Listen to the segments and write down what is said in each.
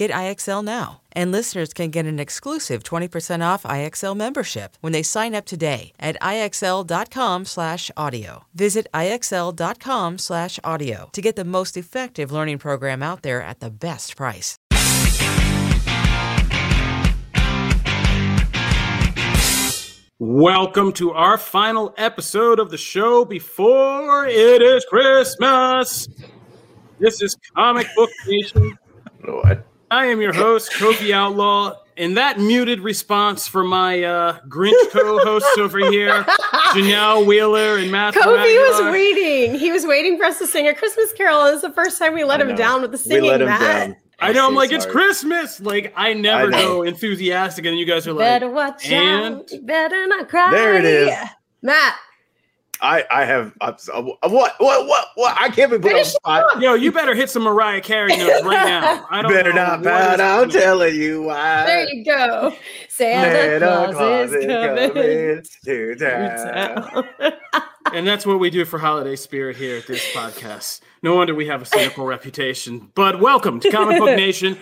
Get IXL now. And listeners can get an exclusive 20% off IXL membership when they sign up today at IXL.com/audio. Visit IXL.com/audio to get the most effective learning program out there at the best price. Welcome to our final episode of the show before it is Christmas. This is Comic Book Nation. What? I am your host, Kofi Outlaw, and that muted response for my uh, Grinch co-hosts over here, Janelle Wheeler and Matthew. Kofi was waiting. He was waiting for us to sing a Christmas carol. This is the first time we let I him know. down with the We singing, let him Matt. down. I know. I'm like, it's. Christmas. Like, I never I go enthusiastic, and you guys are like, Better watch and out. You better not cry. There it is. Matt, I I have uh, what what what what I can't be put on spot. yo, you better hit some Mariah Carey notes right now. I don't Better know not what bow is down. telling you why. there you go. Santa, Claus, is coming. to town. And that's what we do for holiday spirit here at this podcast. No wonder we have a cynical reputation. But welcome to Comic Book Nation,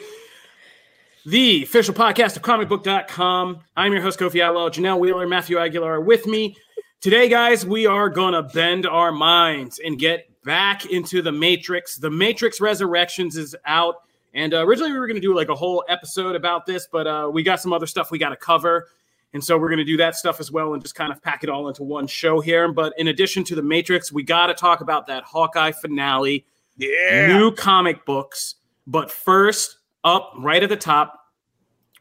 the official podcast of comicbook.com. I'm your host, Kofi Outlaw. Janelle Wheeler, Matthew Aguilar are with me. Today, guys, we are going to bend our minds and get back into the Matrix. The Matrix Resurrections is out. And uh, originally, we were going to do like a whole episode about this, but uh, we got some other stuff we got to cover. And so we're going to do that stuff as well and just kind of pack it all into one show here. But in addition to the Matrix, we got to talk about that Hawkeye finale, Yeah. new comic books. But first, up right at the top,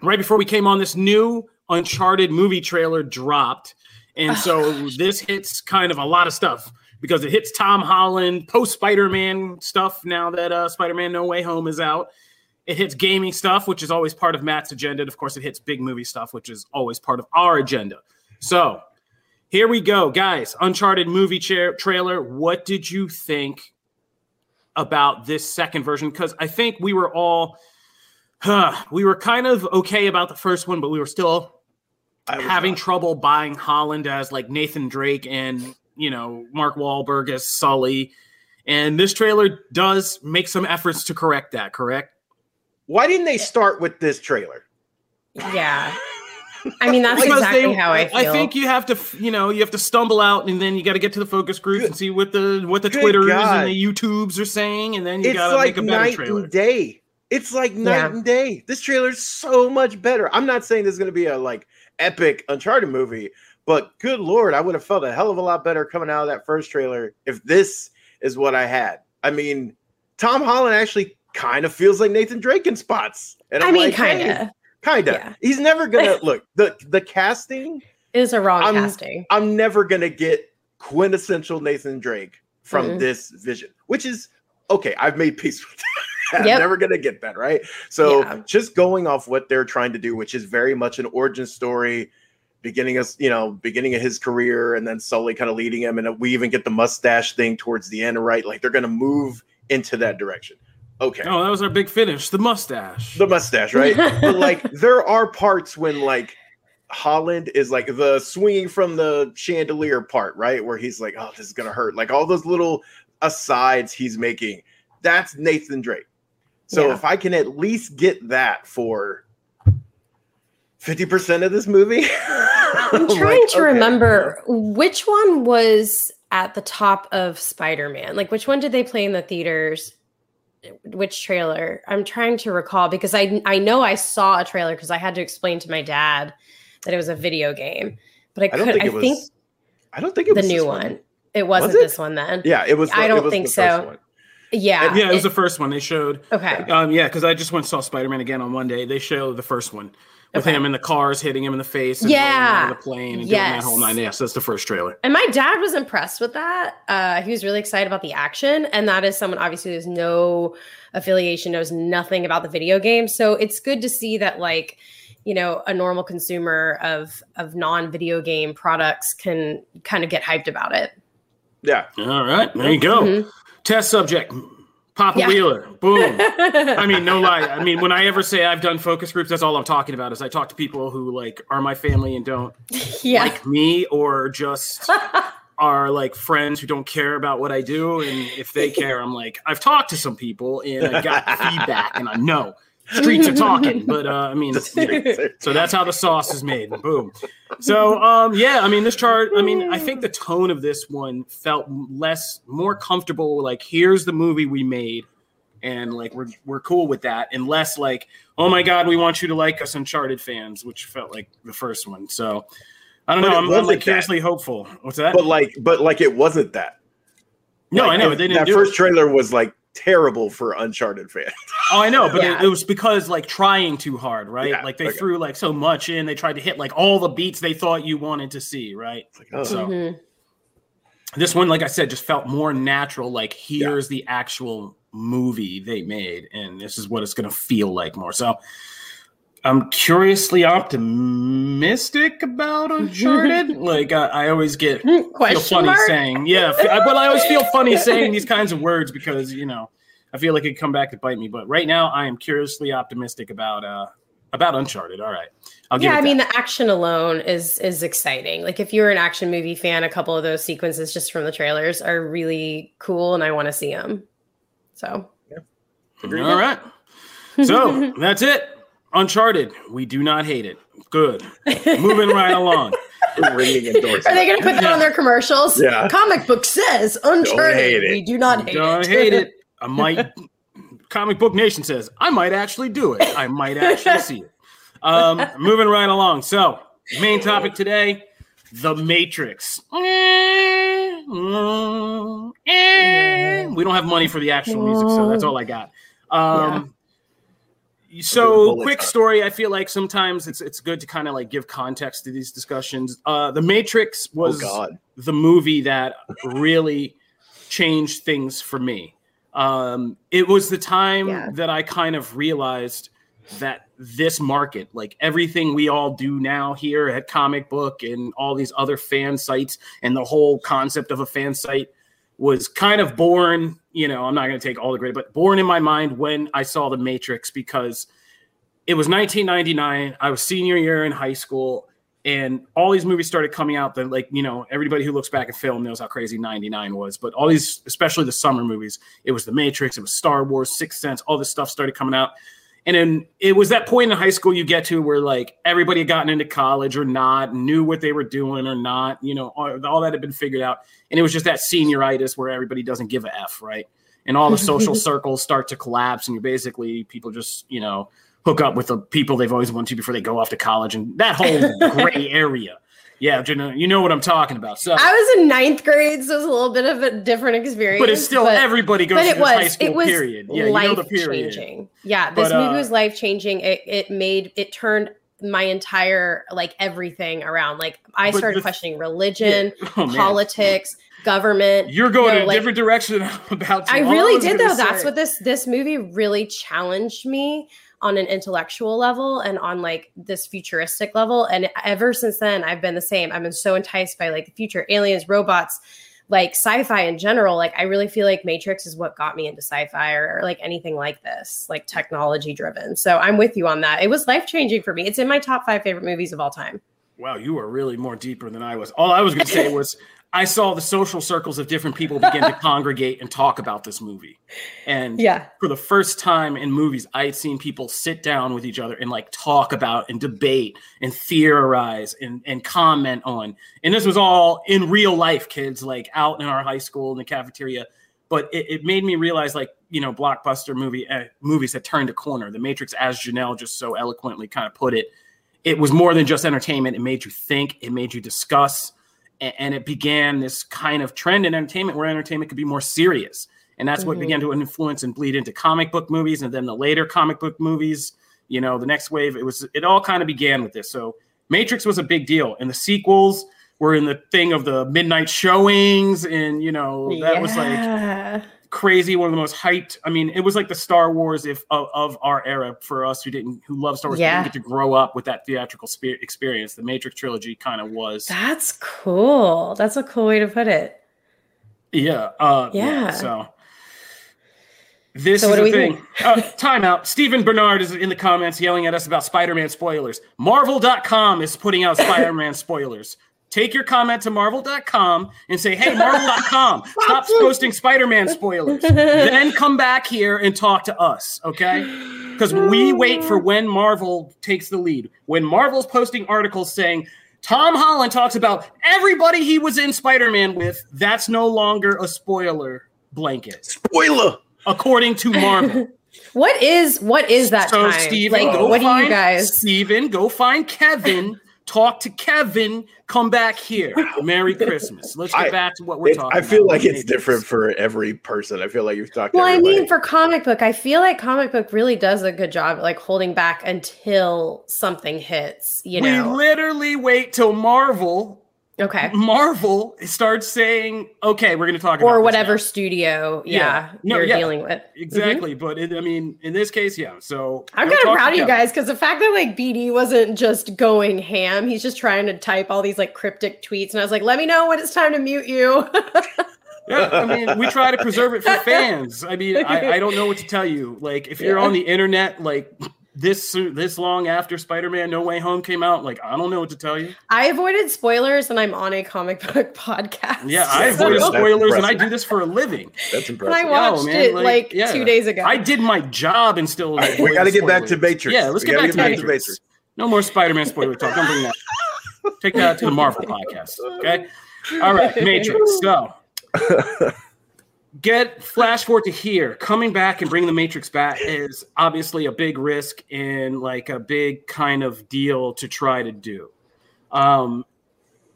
right before we came on, this new Uncharted movie trailer dropped. And so this hits kind of a lot of stuff because it hits Tom Holland post Spider Man stuff now that uh, Spider Man No Way Home is out. It hits gaming stuff, which is always part of Matt's agenda. And of course, it hits big movie stuff, which is always part of our agenda. So here we go, guys. Uncharted movie cha- trailer. What did you think about this second version? Because I think we were all, huh, we were kind of okay about the first one, but we were still having not. trouble buying Holland as like Nathan Drake and you know Mark Wahlberg as Sully. And this trailer does make some efforts to correct that. Correct? Why didn't they start with this trailer? Yeah. I mean, that's Because exactly they- how I feel. I think you have to, you know, you have to stumble out, and then you got to get to the focus groups and see what the what the Good Twitters God. and the YouTubes are saying, and then you got to like make a better night trailer. and day. It's like night Yeah. and day. This trailer is so much better. I'm not saying this is going to be a like epic Uncharted movie, but good lord, I would have felt a hell of a lot better coming out of that first trailer if this is what I had. I mean, Tom Holland actually kind of feels like Nathan Drake in spots. And I I'm mean, like, kind hey, of. kind of. Yeah. He's never gonna look the the casting. It is a wrong I'm- casting. I'm never gonna get quintessential Nathan Drake from Mhm. this vision, which is okay. I've made peace with that. I'm Yep. never gonna get that, right? So Yeah. just going off what they're trying to do, which is very much an origin story, beginning of you know, beginning of his career, and then Sully kind of leading him, and we even get the mustache thing towards the end, right? Like they're gonna move into that direction. Okay Oh, that was our big finish, the mustache. the mustache, right? but like there are parts when like Holland is like the swinging from the chandelier part, right? Where he's like, oh, this is gonna hurt. Like all those little asides he's making. That's Nathan Drake. So Yeah. if I can at least get that for 50% of this movie. I'm like, trying to okay. remember which one was at the top of Spider Man. Like, which one did they play in the theaters? Which trailer? I'm trying to recall because I I know I saw a trailer because I had to explain to my dad that it was a video game, but I I don't could. think I it was think I don't think it the was new this one. It wasn't it? this one then. Yeah, it was. The, I don't was think the so. one. Yeah. yeah, it was the first one they showed. okay. Um, yeah, because I just went and saw Spider Man again on Monday. They show the first one with Okay. him in the cars hitting him in the face. And Yeah. of the plane and doing that Yes. whole nine. Yes, that's the first trailer. And my dad was impressed with that. Uh, he was really excited about the action. And that is someone obviously who has no affiliation, knows nothing about the video game. So it's good to see that like, you know, a normal consumer of of non-video game products can kind of get hyped about it. Yeah. All right, there you go. Mhm. Test subject, Papa Yeah. Wheeler. Boom. I mean, no lie. I mean, when I ever say I've done focus groups, that's all I'm talking about. Is I talk to people who like are my family and don't yeah. like me, or just are like friends who don't care about what I do. And if they care, I'm like, I've talked to some people and I got feedback, and I know streets are talking. But uh, I mean, so that's how the sauce is made. Boom. So um, yeah, I mean, this chart. I mean, I think the tone of this one felt less, more comfortable. Like, here's the movie we made, and like we're we're cool with that, and less like, oh my god, we want you to like us, Uncharted fans, which felt like the first one. So I don't But know. I'm, I'm like curiously hopeful. What's that? But like, but like, it wasn't that. no, Like, I know it- they didn't that first it. trailer was like terrible for Uncharted fans. Oh, I know, but Yeah. it, it was because like trying too hard, right? Yeah, like they okay. threw like so much in, they tried to hit like all the beats they thought you wanted to see, right? oh. So Mhm. this one, like I said, just felt more natural. Like here's the actual movie they made, and this is what it's going to feel like more. So I'm curiously optimistic about Uncharted. like I, I always get feel Hmm, Question funny mark? saying, yeah. I- Well, I always feel funny saying these kinds of words because you know I feel like it come back to bite me. But right now, I am curiously optimistic about uh about Uncharted. All right, I'll give yeah, I mean the action alone is is exciting. Like if you're an action movie fan, a couple of those sequences just from the trailers are really cool, and I want to see them. So Agreed. All right. So that's it. Uncharted. We do not hate it. Good. Moving right along. Are they going to put that on their commercials? Yeah. Comic book says Uncharted. We do not hate Don't it. hate it. I might. Comic Book Nation says I might actually do it. I might actually see it. Um, moving right along. So, main topic today: The Matrix. We don't have money for the actual music, so that's all I got. Um, So, quick story. I feel like sometimes it's it's good to kind of like give context to these discussions. Uh, the Matrix Oh was God. the movie that really changed things for me. Um, it was the time Yeah. that I kind of realized that this market, like everything we all do now here at Comic Book and all these other fan sites, and the whole concept of a fan site was kind of born. You know, I'm not going to take all the credit, but born in my mind when I saw The Matrix because it was 1999. I was senior year in high school, and all these movies started coming out. That like you know, everybody who looks back at film knows how crazy '99 was. But all these, especially the summer movies, it was The Matrix, it was Star Wars, Sixth Sense, all this stuff started coming out. And then it was that point in high school you get to where like everybody had gotten into college or not, knew what they were doing or not, you know, all, all that had been figured out. And it was just that senioritis where everybody doesn't give a F, right? And all the social circles start to collapse, and you basically people just, you know, hook up with the people they've always wanted to before they go off to college and that whole gray area. Yeah, you know, you know what I'm talking about. So, I was in ninth grade, so it was a little bit of a different experience. but it's still everybody goes but it this high was school it was period. Yeah, you know the life period. changing. Yeah, this But, uh, movie was life changing. It it made it turned my entire like everything around. Like I started the- questioning religion, Oh, man. politics, government. You're going you know, in a like- different direction about to. I really was did though. That's what this this movie really challenged me on an intellectual level and on like this futuristic level. And ever since then, I've been the same. I've been so enticed by like the future, aliens, robots, like sci-fi in general. Like I really feel like Matrix is what got me into sci-fi or, or like anything like this, like technology driven. So I'm with you on that. It was life changing for me. It's in my top five favorite movies of all time. Wow, you are really more deeper than I was. All I was going to say was I saw the social circles of different people begin to congregate and talk about this movie. And Yeah. for the first time in movies, I had seen people sit down with each other and like talk about and debate and theorize and, and comment on. And this was all in real life, kids, like out in our high school in the cafeteria. But it, it made me realize, like, you know, blockbuster movie uh, movies had turned a corner. The Matrix, as Janelle just so eloquently kind of put it, it was more than just entertainment. It made you think, it made you discuss, and, it began this kind of trend in entertainment where entertainment could be more serious and that's what Mhm. began to influence and bleed into comic book movies, and then the later comic book movies. You know, the next wave. It was. It all kind of began with this. So Matrix was a big deal, and the sequels were in the thing of the midnight showings, and you know that was like Yeah. Crazy one of the most hyped i mean it was like the star wars if of, of our era for us who didn't who love star wars Yeah. didn't get to grow up with that theatrical spe- experience the matrix trilogy kind of was That's cool. That's a cool way to put it. yeah uh Yeah. so this So is the thing. Uh, time out. Stephen Bernard is in the comments yelling at us about Spider-Man spoilers. Marvel.com is putting out Spider-Man spoilers. Take your comment to marvel.com and say, hey, marvel.com, stop posting Spider-Man spoilers. then come back here and talk to us, okay? Because we wait for when Marvel takes the lead. When Marvel's posting articles saying Tom Holland talks about everybody he was in Spider-Man with, that's no longer a spoiler blanket, Spoiler. according to Marvel. What is what is that so time? Steven, like, go what do find you guys? Steven, go find Kevin. Talk to Kevin. Come back here. Merry Christmas. Let's get I- back to what we're It- talking I feel about. like it's different for every person. I feel like you've talked. to Well, I mean, for comic book, I feel like comic book really does a good job, like holding back until something hits. You know, we literally wait till Marvel okay. Marvel starts saying, "Okay, we're going to talk about Or whatever now." studio, Yeah. yeah, No, you're yeah. dealing with. Mhm. Exactly, but it, I mean, in this case, yeah. So I'm kind of proud of you guys because the fact that like BD wasn't just going ham, he's just trying to type all these like cryptic tweets, and I was like, "Let me know when it's time to mute you." Yeah, I mean, we try to preserve it for fans. I mean, I, I don't know what to tell you. Like, if you're Yeah. on the internet, like this this long after Spider-Man: No Way Home came out, like I don't know what to tell you. I avoided spoilers, and I'm on a comic book podcast. Yeah, I so- avoid That's spoilers, and I do this for a living. That's And impressive. I watched man, it like, like, yeah. two days ago. I did my job and still. like, we got to get back to. Matrix. Yeah, let's get gotta back to Matrix. Matrix. No more Spider-Man spoiler talk. Don't bring that. Take that to the Marvel podcast. Okay. All right, Matrix. So get flash forward to here. Coming back and bringing the Matrix back is obviously a big risk and like a big kind of deal to try to do. Um,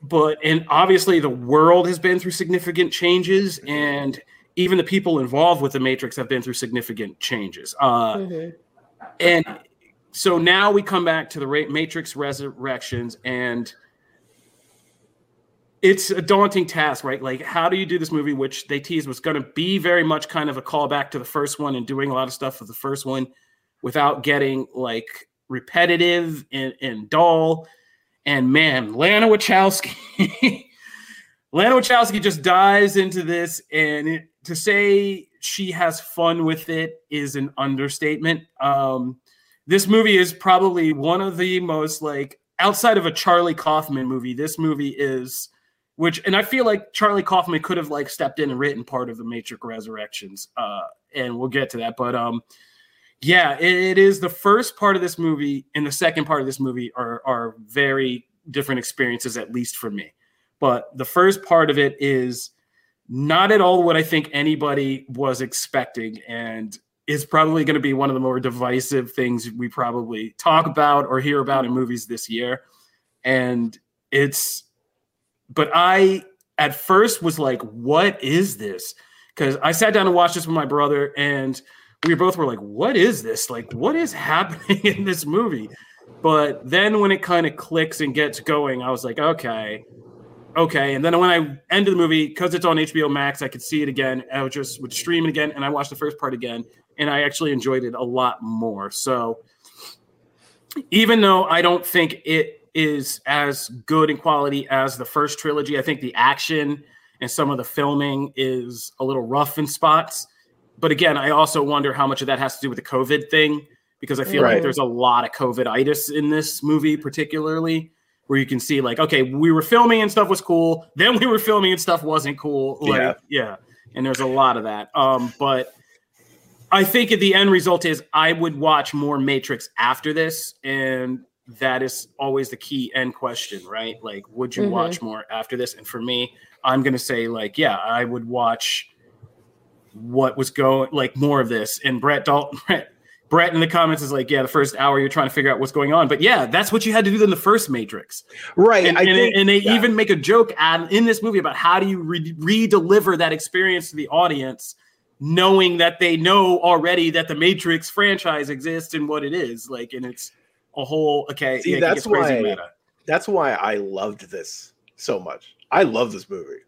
but and obviously the world has been through significant changes, and even the people involved with the Matrix have been through significant changes. Uh, Mhm. and so now we come back to the Matrix Resurrections, and it's a daunting task, right? Like, how do you do this movie, which they teased was going to be very much kind of a callback to the first one and doing a lot of stuff with the first one without getting like repetitive and, and dull. And man, Lana Wachowski, Lana Wachowski just dives into this, and it, to say she has fun with it is an understatement. Um, this movie is probably one of the most like outside of a Charlie Kaufman movie. This movie is which, and I feel like Charlie Kaufman could have like stepped in and written part of the Matrix Resurrections, uh, and we'll get to that. But um, yeah, it, it is the first part of this movie and the second part of this movie are are very different experiences, at least for me. But the first part of it is not at all what I think anybody was expecting, and is probably going to be one of the more divisive things we probably talk about or hear about in movies this year. And it's, but I at first was like, what is this? Because I sat down and watched this with my brother, and we both were like, what is this? Like, what is happening in this movie? But then when it kind of clicks and gets going, I was like, okay, okay. And then when I ended the movie, because it's on HBO Max, I could see it again. I would just would stream it again, and I watched the first part again, and I actually enjoyed it a lot more. So even though I don't think it is as good in quality as the first trilogy, I think the action and some of the filming is a little rough in spots. But again, I also wonder how much of that has to do with the COVID thing because I feel like there's a lot of COVID-itis in this movie, particularly where you can see like, okay, we were filming and stuff was cool, then we were filming and stuff wasn't cool. Like, Yeah. yeah, and there's a lot of that. Um, but I think the end result is I would watch more Matrix after this, and that is always the key end question, right? Like, would you Mhm. watch more after this? And for me, I'm gonna say like, yeah, I would watch what was going like more of this. And Brett Dalton, Brett, Brett in the comments is like, yeah, the first hour you're trying to figure out what's going on, but yeah, that's what you had to do in the first Matrix. Right. And, I and, think, and they yeah. even make a joke ad in this movie about how do you re- re-deliver that experience to the audience knowing that they know already that the Matrix franchise exists and what it is. Like, and it's a whole okay. See, yeah, that's crazy why- meta. That's why I loved this so much. I love this movie.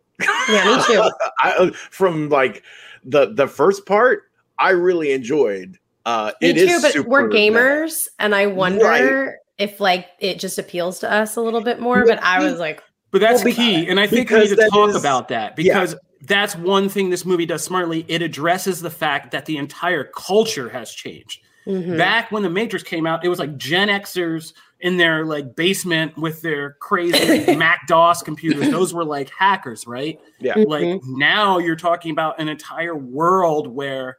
Yeah, me too. I, from like the the first part, I really enjoyed. Uh, Me it too, is but super we're meta. gamers, and I wonder if like it just appeals to us a little bit more. But I was like, But that's Well, be- key, and I think we need to talk is- about that yeah. because that's one thing this movie does smartly. It addresses the fact that the entire culture has changed. Mhm. Back when the Matrix came out, it was like Gen Xers in their like basement with their crazy Mac DOS computers. Those were like hackers, right? Yeah. Like Mhm. now you're talking about an entire world where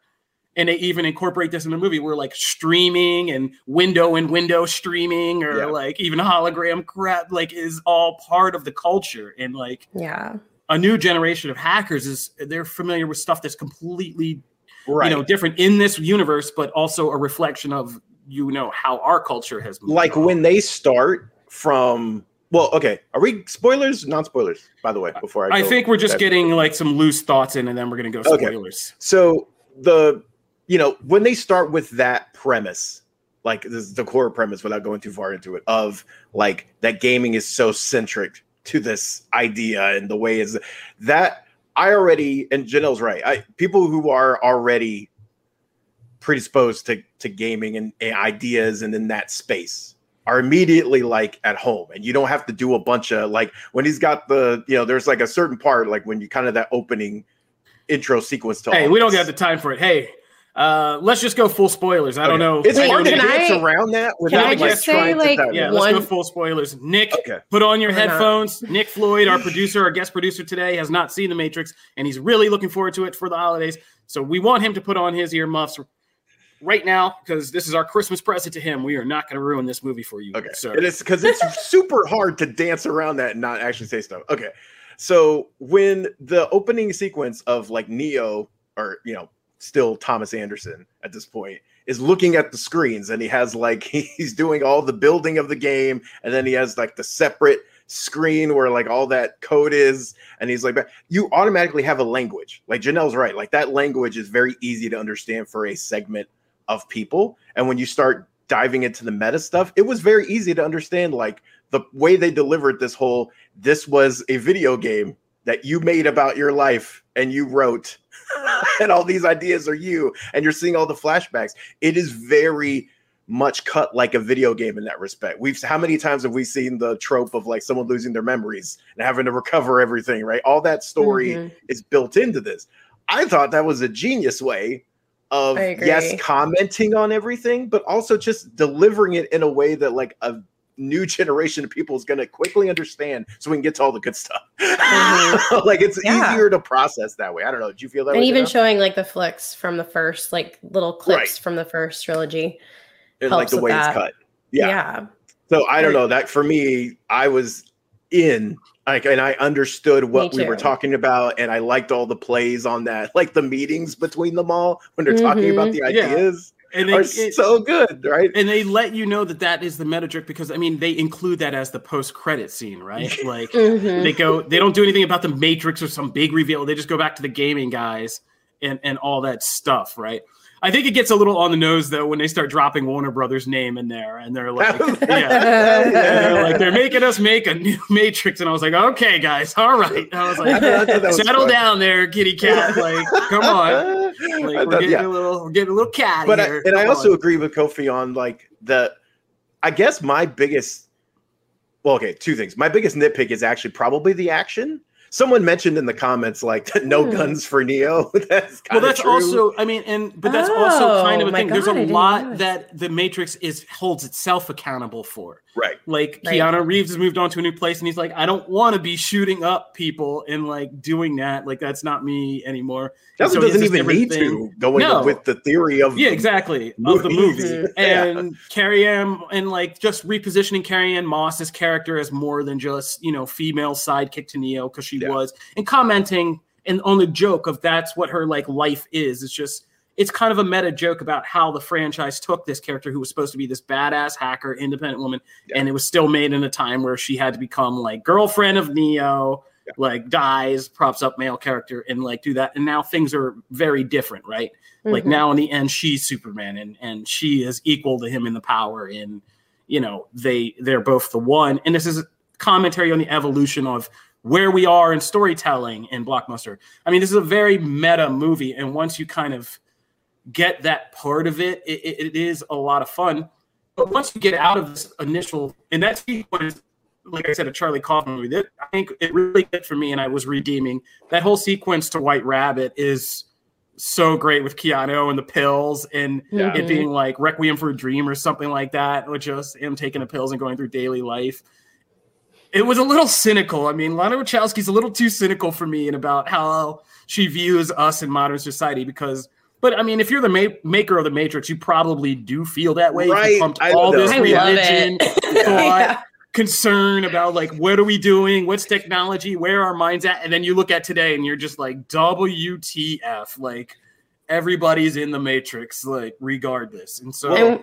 and they even incorporate this in the movie where like streaming and window and window streaming or Yeah. like even hologram crap like is all part of the culture and like yeah, a new generation of hackers is they're familiar with stuff that's completely right. you know different in this universe but also a reflection of you know how our culture has moved like on. when they start from. Well, okay. Are we spoilers? Non spoilers, by the way. Before I, I think we're just getting like some loose thoughts in and then we're gonna go Okay. spoilers So the you know when they start with that premise, like this is the core premise, without going too far into it, of like that gaming is so centric to this idea and the way is that I already and Janelle's right. I people who are already predisposed to to gaming and, and ideas and in that space are immediately like at home. And you don't have to do a bunch of like when he's got the you know there's like a certain part like when you kind of that opening intro sequence to hey we don't have the time for it. Hey uh let's just go full spoilers i don't Okay. know It's Wait, hard to dance around that can without I like say, like, to yeah in. let's go full spoilers nick Okay. put on your Why not? headphones nick floyd our producer our guest producer today has not seen the matrix and he's really looking forward to it for the holidays so we want him to put on his earmuffs right now because this is our christmas present to him we are not going to ruin this movie for you Okay. sir. It is because it's super hard to dance around that and not actually say stuff. Okay. So when the opening sequence of like Neo or you know, still Thomas Anderson at this point is looking at the screens and he has like he's doing all the building of the game and then he has like the separate screen where like all that code is and he's like you automatically have a language. Like janelle's right. Like that language is very easy to understand for a segment of people. And when you start diving into the meta stuff it was very easy to understand like the way they delivered this whole this was a video game that you made about your life and you wrote and all these ideas are you and you're seeing all the flashbacks. It is very much cut like a video game in that respect. We've how many times have we seen the trope of like someone losing their memories and having to recover everything right? All that story Mhm. is built into this. I thought that was a genius way of yes commenting on everything but also just delivering it in a way that like a new generation of people is going to quickly understand so we can get to all the good stuff Mhm. like it's Yeah. easier to process that way i don't know did you feel that and way even Janelle? showing like the flicks from the first, like little clips Right. from the first trilogy. and like the with way it's cut yeah. yeah. so i don't know that for me i was in like and i understood what we were talking about and i liked all the plays on that like the meetings between them all when they're talking about the Yeah. ideas and they, are it- so good right? and they let you know that that is the meta trick because i mean they include that as the post-credit scene right? Like Mhm. they go they don't do anything about the matrix or some big reveal. They just go back to the gaming guys and and all that stuff right i think it gets a little on the nose though when they start dropping warner brothers name in there and they're like yeah and they're like they're making us make a new matrix and i was like okay guys all right i was I like thought that was settle fun. down there kitty cat like come on like, I we're getting yeah. a little we're getting a little cat but I, here. and I also on. agree with Kofi on like the I guess my biggest well okay two things my biggest nitpick is actually probably the action someone mentioned in the comments like no Hmm. guns for Neo that's well kinda that's true. also i mean and but that's also kind of Oh, a thing there's God, I a didn't lot that the matrix is holds itself accountable for right like Right. keanu reeves has moved on to a new place and he's like i don't want to be shooting up people and like doing that like that's not me anymore And That so doesn't even need thing. to going No. with the theory of yeah the- exactly of the movie movies. And Carrie Ann and like just repositioning Carrie Ann Moss's character as more than just you know female sidekick to Neo because she Yeah. was and commenting and on the joke of that's what her like life is. It's just it's kind of a meta joke about how the franchise took this character who was supposed to be this badass hacker, independent woman, Yeah. and it was still made in a time where she had to become like girlfriend of Neo yeah. like dies, props up male character, and like do that. And now things are very different, right? Mm-hmm. Like now in the end, she's Superman, and and she is equal to him in the power. And you know they they're both the one. And this is commentary on the evolution of where we are in storytelling in blockbuster. I mean, this is a very meta movie, and once you kind of get that part of it, it, it is a lot of fun. But once you get out of this initial, and that sequence, like I said, a Charlie Kaufman movie, that, I think it really did for me, and I was redeeming that whole sequence to White Rabbit is so great with Keanu and the pills and yeah. it being like Requiem for a Dream or something like that, or just him taking the pills and going through daily life it was a little cynical. I mean, Lana Wachowski's a little too cynical for me and about how she views us in modern society because but I mean, if you're the ma- maker of the Matrix, you probably do feel that way. Right. You pumped all this I religion, thought, yeah. concern about like what are we doing, what's technology, where are our minds at, and then you look at today and you're just like WTF, like everybody's in the Matrix, like regardless. And so, and,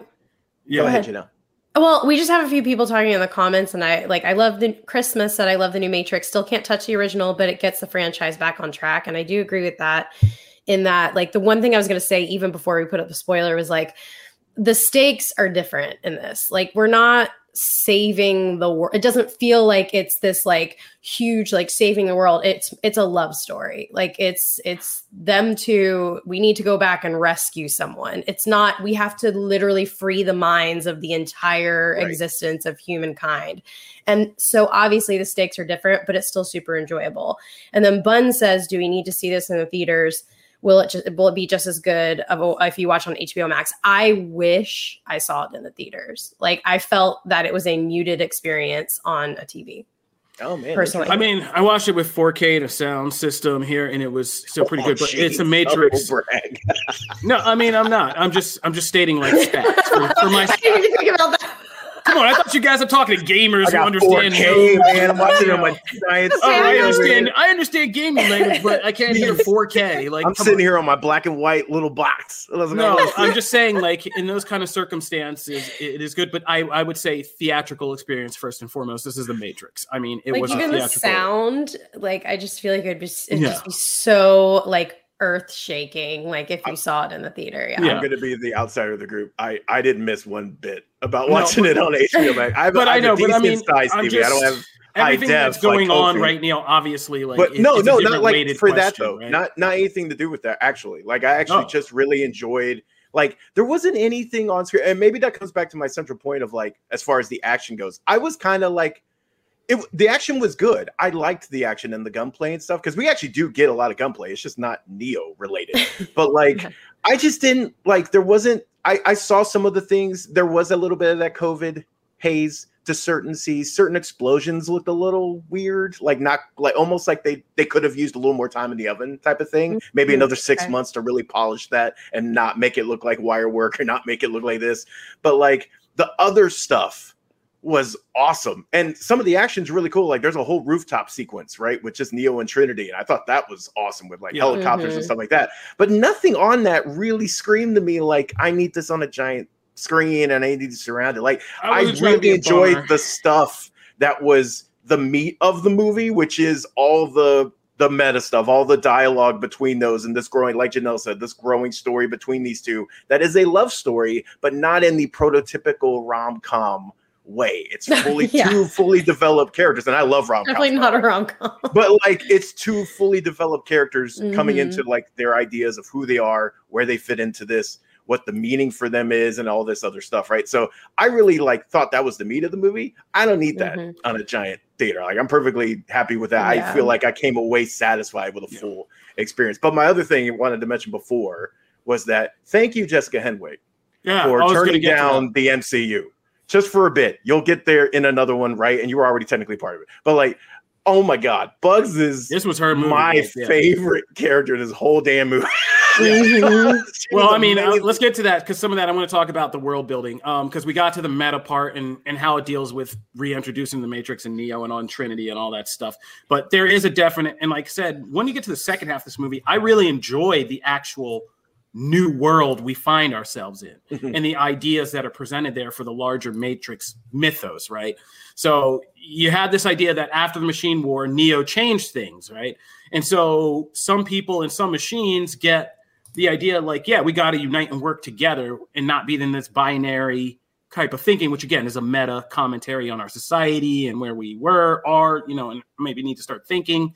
yeah, go ahead, you know. Well, we just have a few people talking in the comments, and I like I love the Christmas said I love the new Matrix. Still can't touch the original, but it gets the franchise back on track, and I do agree with that. In that, like the one thing I was going to say even before we put up the spoiler was like the stakes are different in this. Like we're not saving the world it doesn't feel like it's this like huge like saving the world. It's it's a love story. Like it's it's them to we need to go back and rescue someone. It's not we have to literally free the minds of the entire right. existence of humankind. And so obviously the stakes are different but it's still super enjoyable. And then bun says do we need to see this in the theaters will it just will it be just as good of a, if you watch on HBO Max? I wish I saw it in the theaters. Like I felt that it was a muted experience on a TV. Oh man, personally, I mean, I watched it with 4K and a sound system here, and it was still pretty oh, good. But geez. it's a Matrix. no, I mean, I'm not. I'm just, I'm just stating like stats for, for my. I didn't even think about that. Come on, I thought you guys are talking to gamers who understand. 4K, man, I'm watching on my giant. Oh, I understand. I understand gaming language, but I can't hear 4K. Like I'm sitting on. here on my black and white little box. No, I'm just saying, like in those kind of circumstances, it is good. But I, I would say theatrical experience first and foremost. This is the Matrix. I mean, it like was even the sound. Like I just feel like it'd be it'd yeah. just be so like earth shaking like if you saw it in the theater yeah, yeah. i'm gonna be the outsider of the group i i didn't miss one bit about watching no, it on hbo Max. I have, but I, I know but i mean size TV. Just, i don't have everything that's going like, on right now obviously like but no no not like for question, that though right? not not anything to do with that actually like i actually oh. just really enjoyed like there wasn't anything on screen and maybe that comes back to my central point of like as far as the action goes i was kind of like it, the action was good. I liked the action and the gunplay and stuff because we actually do get a lot of gunplay. It's just not Neo related. but like, I just didn't like. There wasn't. I, I saw some of the things. There was a little bit of that COVID haze to certain scenes. Certain explosions looked a little weird, like not like almost like they they could have used a little more time in the oven type of thing. Maybe mm-hmm. another six okay. months to really polish that and not make it look like wire work or not make it look like this. But like the other stuff was awesome. And some of the action's really cool. Like there's a whole rooftop sequence, right? With just Neo and Trinity. And I thought that was awesome with like yeah. helicopters mm-hmm. and stuff like that. But nothing on that really screamed to me like I need this on a giant screen and I need to surround it. Like I, I really enjoyed the stuff that was the meat of the movie, which is all the the meta stuff, all the dialogue between those, and this growing, like Janelle said, this growing story between these two that is a love story, but not in the prototypical rom com way. It's fully yeah. two fully developed characters, and I love rom com. Definitely not a rom com, but like it's two fully developed characters mm-hmm. coming into like their ideas of who they are, where they fit into this, what the meaning for them is, and all this other stuff, right? So I really like thought that was the meat of the movie. I don't need that mm-hmm. on a giant theater. Like I'm perfectly happy with that. Yeah. I feel like I came away satisfied with a full experience. But my other thing I wanted to mention before was that thank you, Jessica Henwick, yeah, for turning down the MCU just for a bit. You'll get there in another one, right? And you were already technically part of it. But like, oh my god, Bugs is this was her movie, my yeah. favorite character in this whole damn movie. well, I mean, uh, let's get to that because some of that I want to talk about the world building. Um, because we got to the meta part and and how it deals with reintroducing the Matrix and Neo and on Trinity and all that stuff. But there is a definite and like I said, when you get to the second half of this movie, I really enjoy the actual new world we find ourselves in and the ideas that are presented there for the larger matrix mythos right? So you had this idea that after the machine war neo changed things right? And so some people and some machines get the idea like yeah we got to unite and work together and not be in this binary type of thinking which again is a meta commentary on our society and where we were are you know and maybe need to start thinking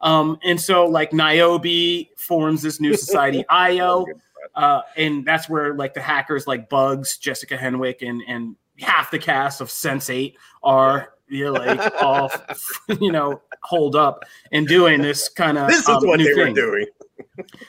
um, and so like Niobe forms this new society, IO, uh, and that's where like the hackers like Bugs, Jessica Henwick, and and half the cast of Sense8 are you know, like all you know hold up and doing this kind of This is um, what they thing. were doing.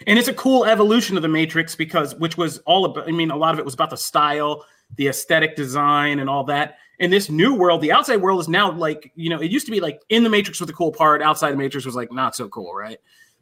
And it's a cool evolution of the Matrix because which was all about I mean, a lot of it was about the style, the aesthetic design, and all that. And this new world, the outside world is now like, you know, it used to be like in the Matrix was the cool part, outside the Matrix was like not so cool, right?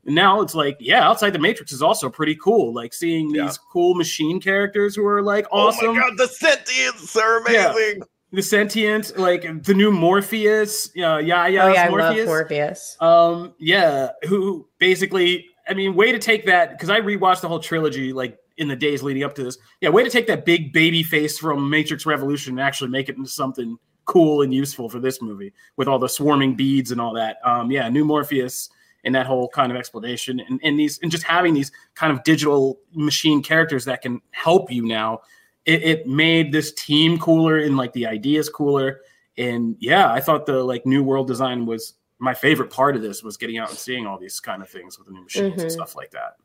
And now it's like, yeah, outside the Matrix is also pretty cool. Like seeing these Yeah. cool machine characters who are like awesome. Oh my god, the sentients are Yeah. amazing. The sentient, like the new Morpheus, uh, yeah, yeah, oh yeah, I love Morpheus. Morpheus. Um, yeah, who basically, I mean, way to take that because I rewatched the whole trilogy like in the days leading up to this. Yeah, way to take that big baby face from Matrix Revolution and actually make it into something cool and useful for this movie with all the swarming beads and all that. Um, yeah, new Morpheus and that whole kind of explanation and, and these and just having these kind of digital machine characters that can help you now. It, it made this team cooler and like the ideas cooler. And yeah, I thought the like new world design was my favorite part of this was getting out and seeing all these kind of things with the new machines Mhm. and stuff like that.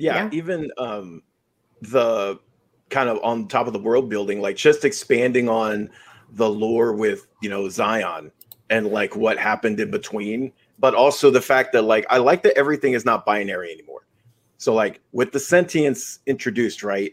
Yeah, Yeah. even um the kind of on top of the world building, like just expanding on the lore with you know Zion and like what happened in between, but also the fact that like I like that everything is not binary anymore. So like with the sentience introduced, right?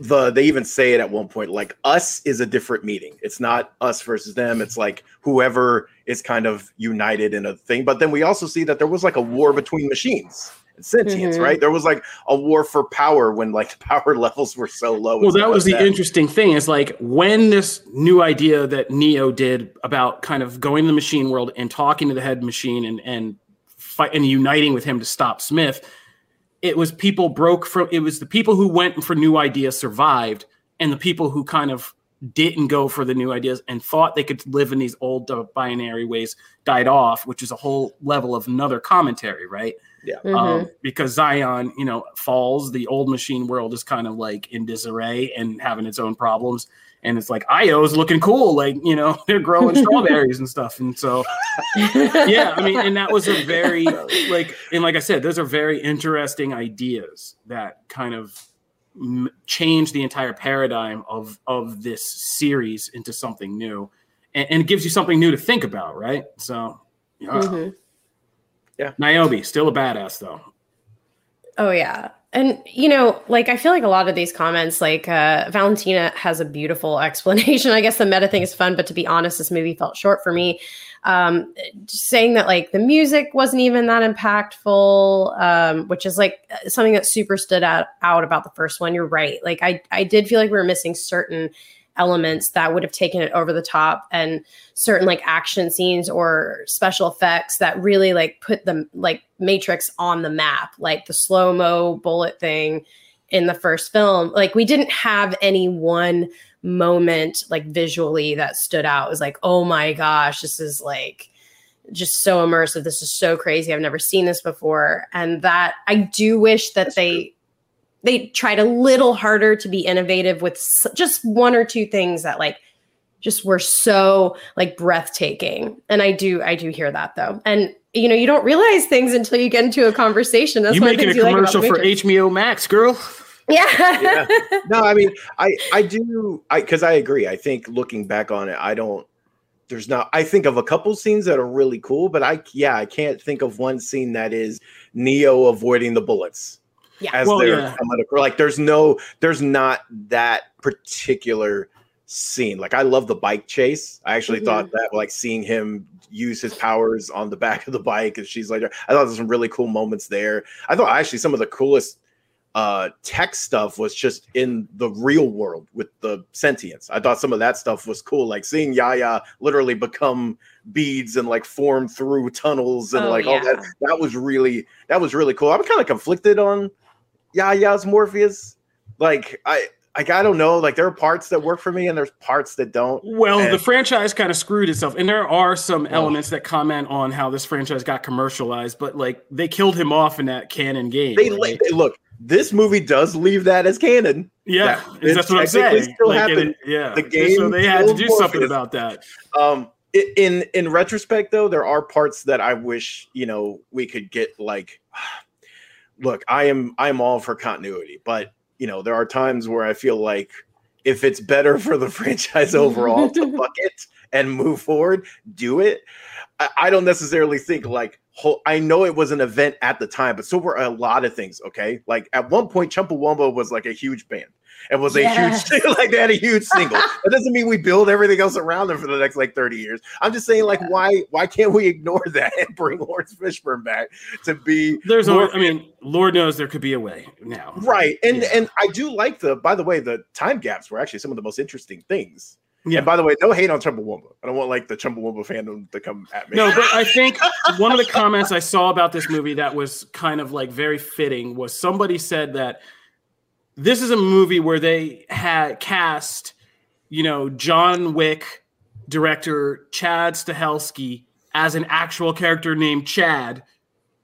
The they even say it at one point, like us is a different meeting. It's not us versus them. It's like whoever is kind of united in a thing. But then we also see that there was like a war between machines and sentience, Mhm. right? There was like a war for power when like the power levels were so low. Well, that was the interesting thing is like when this new idea that Neo did about kind of going to the machine world and talking to the head machine and and fight and uniting with him to stop Smith, it was people broke from it was the people who went for new ideas survived and the people who kind of didn't go for the new ideas and thought they could live in these old binary ways died off, which is a whole level of another commentary, right? Mhm. um, because Zion, you know, falls. The old machine world is kind of like in disarray and having its own problems. And it's like Io's looking cool, like you know, they're growing strawberries and stuff. And so, yeah, I mean, and that was a very like, and like I said, those are very interesting ideas that kind of m- change the entire paradigm of of this series into something new, and, and it gives you something new to think about, right? So, yeah. Mhm. Niobe still a badass though. Oh yeah. And you know, like I feel like a lot of these comments, like uh Valentina has a beautiful explanation. I guess the meta thing is fun, but to be honest, this movie felt short for me. Um saying that like the music wasn't even that impactful, um, which is like something that super stood out, out about the first one. You're right. Like I I did feel like we were missing certain elements that would have taken it over the top and certain like action scenes or special effects that really like put the like matrix on the map like the slow-mo bullet thing in the first film like we didn't have any one moment like visually that stood out. It was like oh my gosh this is like just so immersive. This is so crazy. I've never seen this before. And that i do wish that they they tried a little harder to be innovative with s- just one or two things that like just were so like breathtaking. And i do i do hear that though. And you know you don't realize things until you get into a conversation. That's you one of the making a you like commercial for. HBO Max, girl. Yeah, Yeah. no, I mean, I I do I because I agree. I think looking back on it, I don't. There's not. I think of a couple scenes that are really cool, but I yeah, I can't think of one scene that is Neo avoiding the bullets Yeah. as Well, they're yeah. coming across. Like there's no, there's not that particular scene. Like I love the bike chase. I actually Mhm. thought that like seeing him use his powers on the back of the bike and she's like, I thought there's some really cool moments there. I thought actually some of the coolest uh tech stuff was just in the real world with the sentience. I thought some of that stuff was cool, like seeing Yahya literally become beads and like form through tunnels and Oh, like all that. That was really that was really cool. I'm kind of conflicted on Yahya's Morpheus. Like I like I don't know. Like there are parts that work for me, and there's parts that don't. Well, And- the franchise kind of screwed itself, and there are some Oh. elements that comment on how this franchise got commercialized, but like they killed him off in that canon game. They, right? they look. This movie does leave that as canon. yeah, that- that's what I'm saying. still Like, happened. it- yeah, The game. so they had to do something about that. Um, in in retrospect, though, there are parts that I wish you know we could get. Like, look, I am I am all for continuity, but you know there are times where I feel like if it's better for the franchise overall to buck it and move forward, do it. I, I don't necessarily think like whole, I know it was an event at the time, but so were a lot of things. Okay, like at one point, Chumbawamba was like a huge band. It was a Yes. huge like they had a huge single. That doesn't mean we build everything else around them for the next like 30 years. I'm just saying, like, why why can't we ignore that and bring Laurence Fishburne back to be There's, more- always, I mean, Lord knows there could be a way now. right? And Yeah. and I do like the by the way, the time gaps were actually some of the most interesting things. Yeah. And by the way, no hate on Chumbawamba. I don't want like the Chumbawamba fandom to come at me. No, but I think one of the comments I saw about this movie that was kind of like very fitting was somebody said that this is a movie where they had cast, you know, John Wick director Chad Stahelski as an actual character named Chad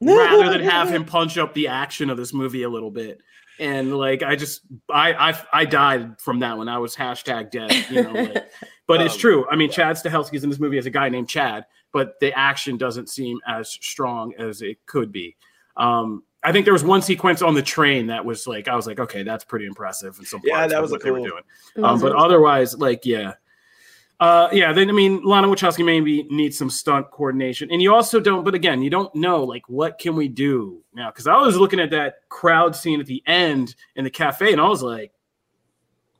rather than have him punch up the action of this movie a little bit. And like I just I I I died from that one. I was hashtag dead, you know. Like, but it's Um, true. I mean, Chad Stahelski's in this movie as a guy named Chad, but the action doesn't seem as strong as it could be. Um, I think there was one sequence on the train that was like I was like, okay, that's pretty impressive. In some Yeah, that was what they were cool- doing. Um, but otherwise, like, yeah. Uh, yeah, then I mean, Lana Wachowski maybe needs some stunt coordination, and you also don't. But again, you don't know like what can we do now? Because I was looking at that crowd scene at the end in the cafe, and I was like,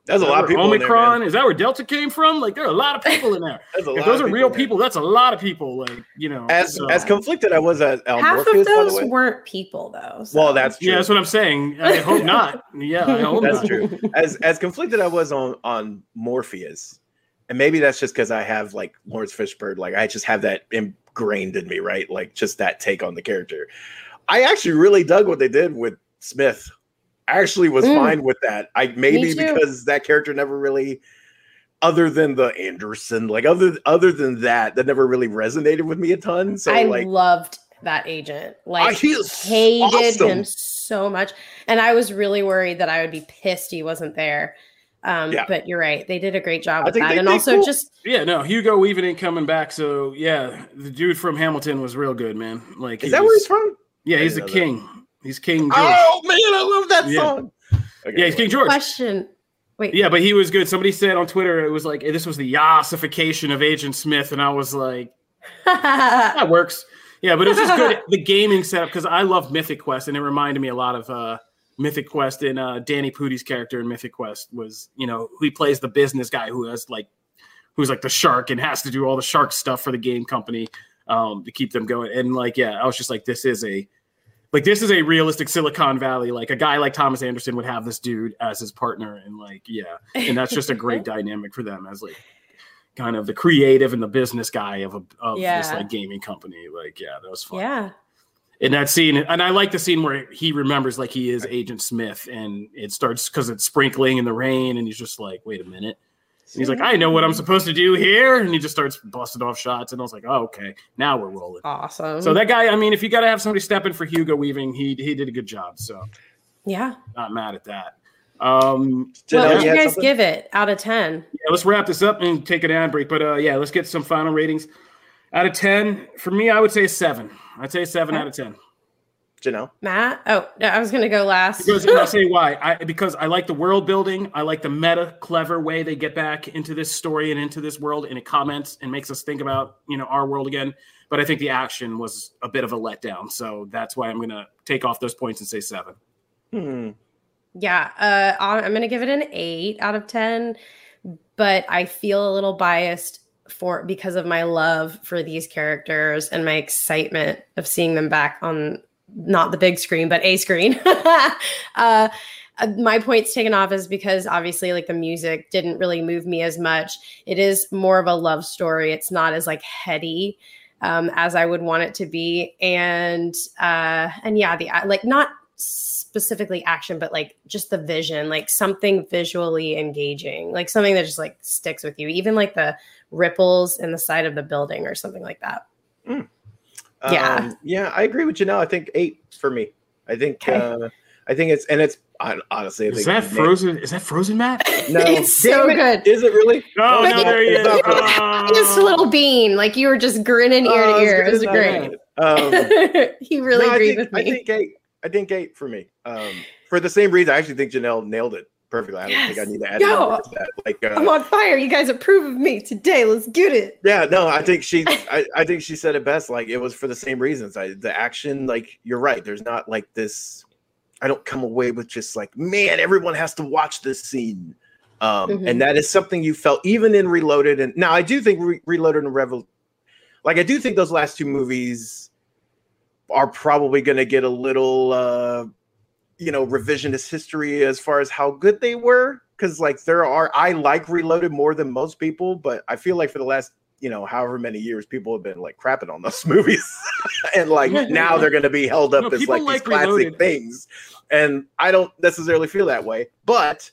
"That's a lot of people. Omicron man. is that where Delta came from? Like, there are a lot of people in there. If those are real in there. people, that's a lot of people. Like, you know, As so- as conflicted I was at El Half Morpheus, of by the those way. weren't people, though. so- Well, that's true. yeah, that's what I'm saying. I hope not. Yeah, I hope That's not. true. as as conflicted I was on on Morpheus, and maybe that's just because I have like Laurence Fishburne, like I just have that ingrained in me, right? Like just that take on the character. I actually really dug what they did with Smith. I actually was Mm. fine with that. I maybe because that character never really, other than the Anderson, like other other than that, that never really resonated with me a ton. So I like, loved that agent. Like, he hated awesome. him so much, and I was really worried that I would be pissed he wasn't there. Um, Yeah. But you're right; they did a great job with that, they and did also cool. just Yeah, no, Hugo Weaving ain't coming back. So yeah, the dude from Hamilton was real good, man. Like, Is he that where he's from? Yeah, he's the didn't that. king. He's King George. Oh man, I love that Yeah. song. Okay, yeah, he's King George. question. Wait, Yeah, but he was good. Somebody said on Twitter it was like this was the yassification of Agent Smith, and I was like, that works. Yeah, but it was just good the gaming setup because I love Mythic Quest, and it reminded me a lot of uh, Mythic Quest. And uh, Danny Pudi's character in Mythic Quest was, you know, he plays the business guy who has like, who's like the shark and has to do all the shark stuff for the game company um, to keep them going. And like, yeah, I was just like, this is a like this is a realistic Silicon Valley. Like a guy like Thomas Anderson would have this dude as his partner, and like, yeah, and that's just a great dynamic for them as like kind of the creative and the business guy of a of this like gaming company. Like, yeah, that was fun. yeah, In that scene, and I like the scene where he remembers like he is Agent Smith, and it starts because it's sprinkling in the rain, and he's just like, wait a minute. And he's like, I know what I'm supposed to do here, and he just starts busting off shots, and I was like, oh, okay, now we're rolling. awesome. So that guy, I mean, if you got to have somebody step in for Hugo Weaving, he he did a good job. So yeah. not mad at that. Um, Janelle, What would you you guys something? give it out of ten? yeah, let's wrap this up and take an ad break. But uh, yeah, let's get some final ratings. Out of ten, for me, I would say seven. I'd say seven Okay. out of ten. Janelle. Matt? Oh, no, I was gonna go last. Because and I'll say why. I because I like the world building. I like the meta, clever way they get back into this story and into this world, and it comments and makes us think about you know our world again. But I think the action was a bit of a letdown, so that's why I'm gonna take off those points and say seven. Hmm. Yeah, uh, I'm going to give it an eight out of 10, but I feel a little biased for because of my love for these characters and my excitement of seeing them back on not the big screen, but a screen. uh, my points taken off is because obviously like the music didn't really move me as much. It is more of a love story. It's not as like heady um, as I would want it to be. And uh, and yeah, the like not specifically action, but like just the vision, like something visually engaging, like something that just like sticks with you, even like the ripples in the side of the building or something like that. Mm. Yeah. Um, yeah, I agree with Janelle. I think eight for me. I think Okay. uh, I think it's and it's I, honestly I Is that Nate- frozen? Is that frozen, Matt? No, It's so it. good. Is it really? Oh, But no, there he is. It's. Just a little bean, like you were just grinning ear Oh, to ear. it's It was great. Um, he really no, I agreed think, with me. I think eight. I think eight for me. Um, for the same reason, I actually think Janelle nailed it perfectly. I don't think I need to add Yo. that. Like, I'm uh, on fire. You guys approve of me today. Let's get it. yeah, no, I think she, I, I think she said it best. Like, it was for the same reasons. I, the action, like, you're right. There's not like this. I don't come away with just like, man, everyone has to watch this scene. Um, Mhm. and that is something you felt even in Reloaded. And now I do think Re- Reloaded and Revel, like, I do think those last two movies are probably going to get a little uh you know revisionist history as far as how good they were because like there are i like reloaded more than most people but i feel like for the last you know however many years people have been like crapping on those movies. And like now they're going to be held up No, as people like, these like classic Reloaded. things. And i don't necessarily feel that way but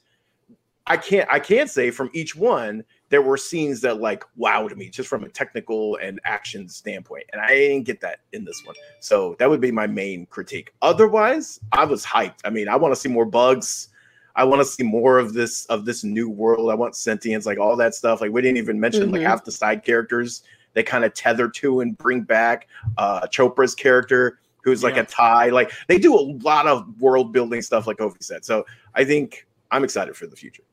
i can't i can't say from each one there were scenes that like wowed me just from a technical and action standpoint and i didn't get that in this one. So that would be my main critique. Otherwise i was hyped. I mean i want to see more bugs. I want to see more of this of this new world. I want sentience like all that stuff. Like we didn't even mention like Mhm. half the side characters they kind of tether to and bring back uh chopra's character who's like Yeah. a tie like they do a lot of world building stuff like Kofi said. So i think i'm excited for the future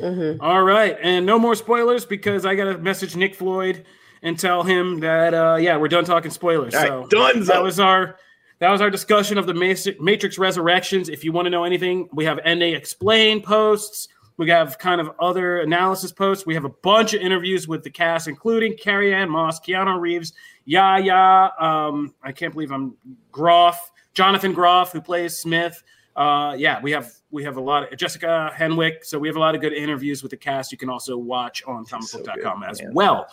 Mhm. All right, and no more spoilers because I got to message Nick Floyd and tell him that uh, yeah, we're done talking spoilers. All so right, done. that was our that was our discussion of the Matrix Resurrections. If you want to know anything, we have NA explain posts. We have kind of other analysis posts. We have a bunch of interviews with the cast, including Carrie Ann Moss, Keanu Reeves, Yahya. Um, I can't believe I'm Groff, Jonathan Groff, who plays Smith. Uh, yeah, we have we have a lot of Jessica Henwick. So we have a lot of good interviews with the cast. You can also watch on comicbook.com good, as man. well.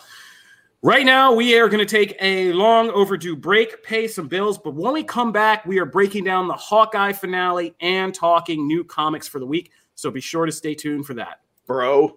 Right now, we are going to take a long overdue break, pay some bills, but when we come back, we are breaking down the Hawkeye finale and talking new comics for the week. So be sure to stay tuned for that. bro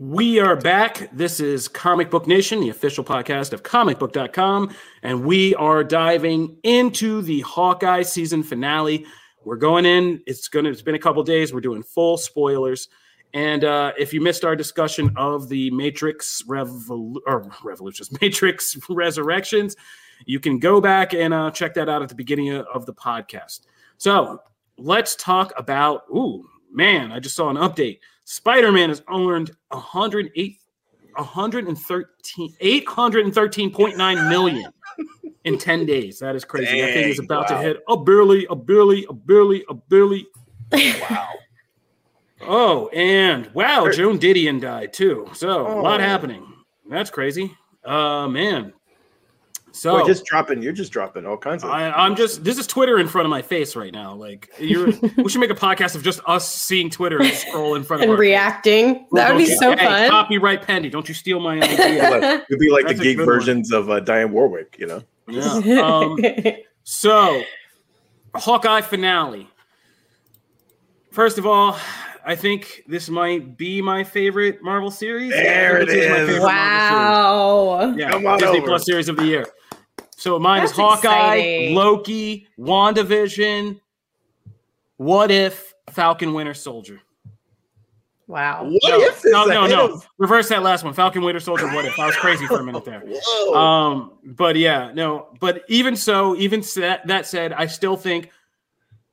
We are back. This is Comic Book Nation, the official podcast of comicbook.com, and we are diving into the Hawkeye season finale. We're going in, it's going to it's been a couple days. We're doing full spoilers. And uh, if you missed our discussion of the Matrix Revol- or Revolutions, Matrix Resurrections, you can go back and uh, check that out at the beginning of- of the podcast. So let's talk about. Ooh, man! I just saw an update. Spider-Man has earned 108, 113, 813.9 million in 10 days. That is crazy. that thing is about wow. to hit a barely, a barely, a barely, a barely. wow Oh, and wow, Joan Didion died too. So a lot Oh. happening. That's crazy. Uh man. So Boy, just dropping you're just dropping all kinds of I, I'm just this is Twitter in front of my face right now. Like you're we should make a podcast of just us seeing Twitter and scroll in front of and our face. reacting. That would be so hey, fun. Copyright pendy. Don't you steal my idea? It'd be like That's the geek good one. versions of uh, Dionne Warwick, you know. yeah. Um, so, Hawkeye finale. First of all, I think this might be my favorite Marvel series. There it is. it my is. favorite Marvel Wow. Yeah, Come on Disney over. Plus series of the year. So mine is Hawkeye, exciting. Loki, WandaVision, What If, Falcon Winter Soldier. Wow. What no, if is no, no, no. of- Reverse that last one. Falcon Winter Soldier. What if? I was crazy for a minute there. Whoa. Um, but yeah, no. But even so, even sa- that said, I still think,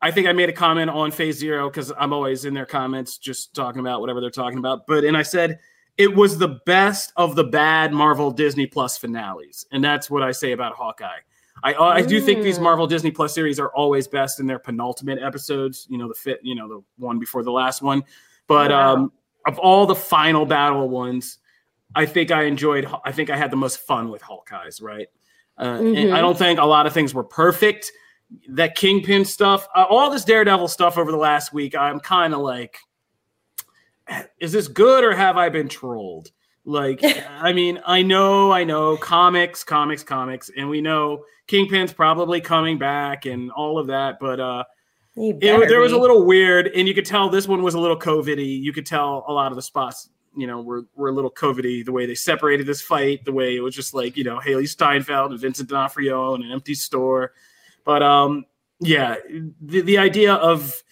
I think I made a comment on Phase Zero because I'm always in their comments just talking about whatever they're talking about. But and I said it was the best of the bad Marvel Disney Plus finales, and that's what I say about Hawkeye. I I do think these Mm. Marvel Disney Plus series are always best in their penultimate episodes. You know, the fit, you know, the one before the last one. But Wow. um, of all the final battle ones, I think I enjoyed. I think I had the most fun with Hawkeyes. Right. Uh, Mhm. I don't think a lot of things were perfect. That Kingpin stuff, uh, all this Daredevil stuff over the last week, I'm kind of like, is this good or have I been trolled? Like, I mean, I know, I know, comics, comics, comics, and we know Kingpin's probably coming back and all of that, but uh, it, there was a little weird, and you could tell this one was a little COVIDy. You could tell a lot of the spots, you know, were, were a little COVIDy. The way they separated this fight, the way it was just like, you know, Hailee Steinfeld and Vincent D'Onofrio in an empty store. But um, yeah, the, the idea of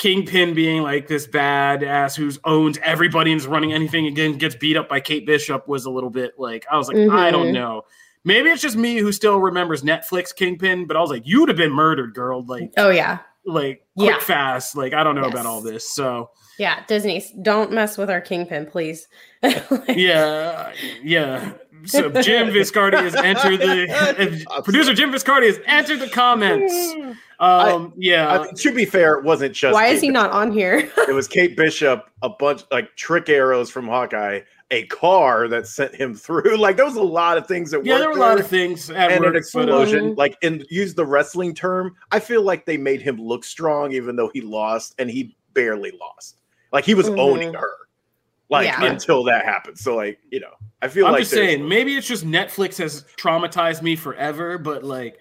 Kingpin being like this bad ass who's owns everybody and is running anything again gets beat up by Kate Bishop was a little bit like I was like I don't Mhm. know. Maybe it's just me who still remembers Netflix Kingpin, but I was like, you'd have been murdered, girl. Like Oh yeah. like quick Yeah. fast like i don't know Yes. about all this so Yeah. Disney, don't mess with our kingpin, please. yeah yeah so jim viscardi has entered the uh, producer jim viscardi has entered the comments um yeah I mean, to be fair, it wasn't just. Why Kate is he not on here? It was Kate Bishop, a bunch like trick arrows from Hawkeye, a car that sent him through. Like there was a lot of things that yeah there were a lot of things. things at and work, an but, uh, explosion. Like, and use the wrestling term. I feel like they made him look strong, even though he lost, and he barely lost. Like he was Mhm. owning her, like Yeah. until that happens. So, like you know, I feel like i'm like just saying maybe it's just netflix has traumatized me forever but like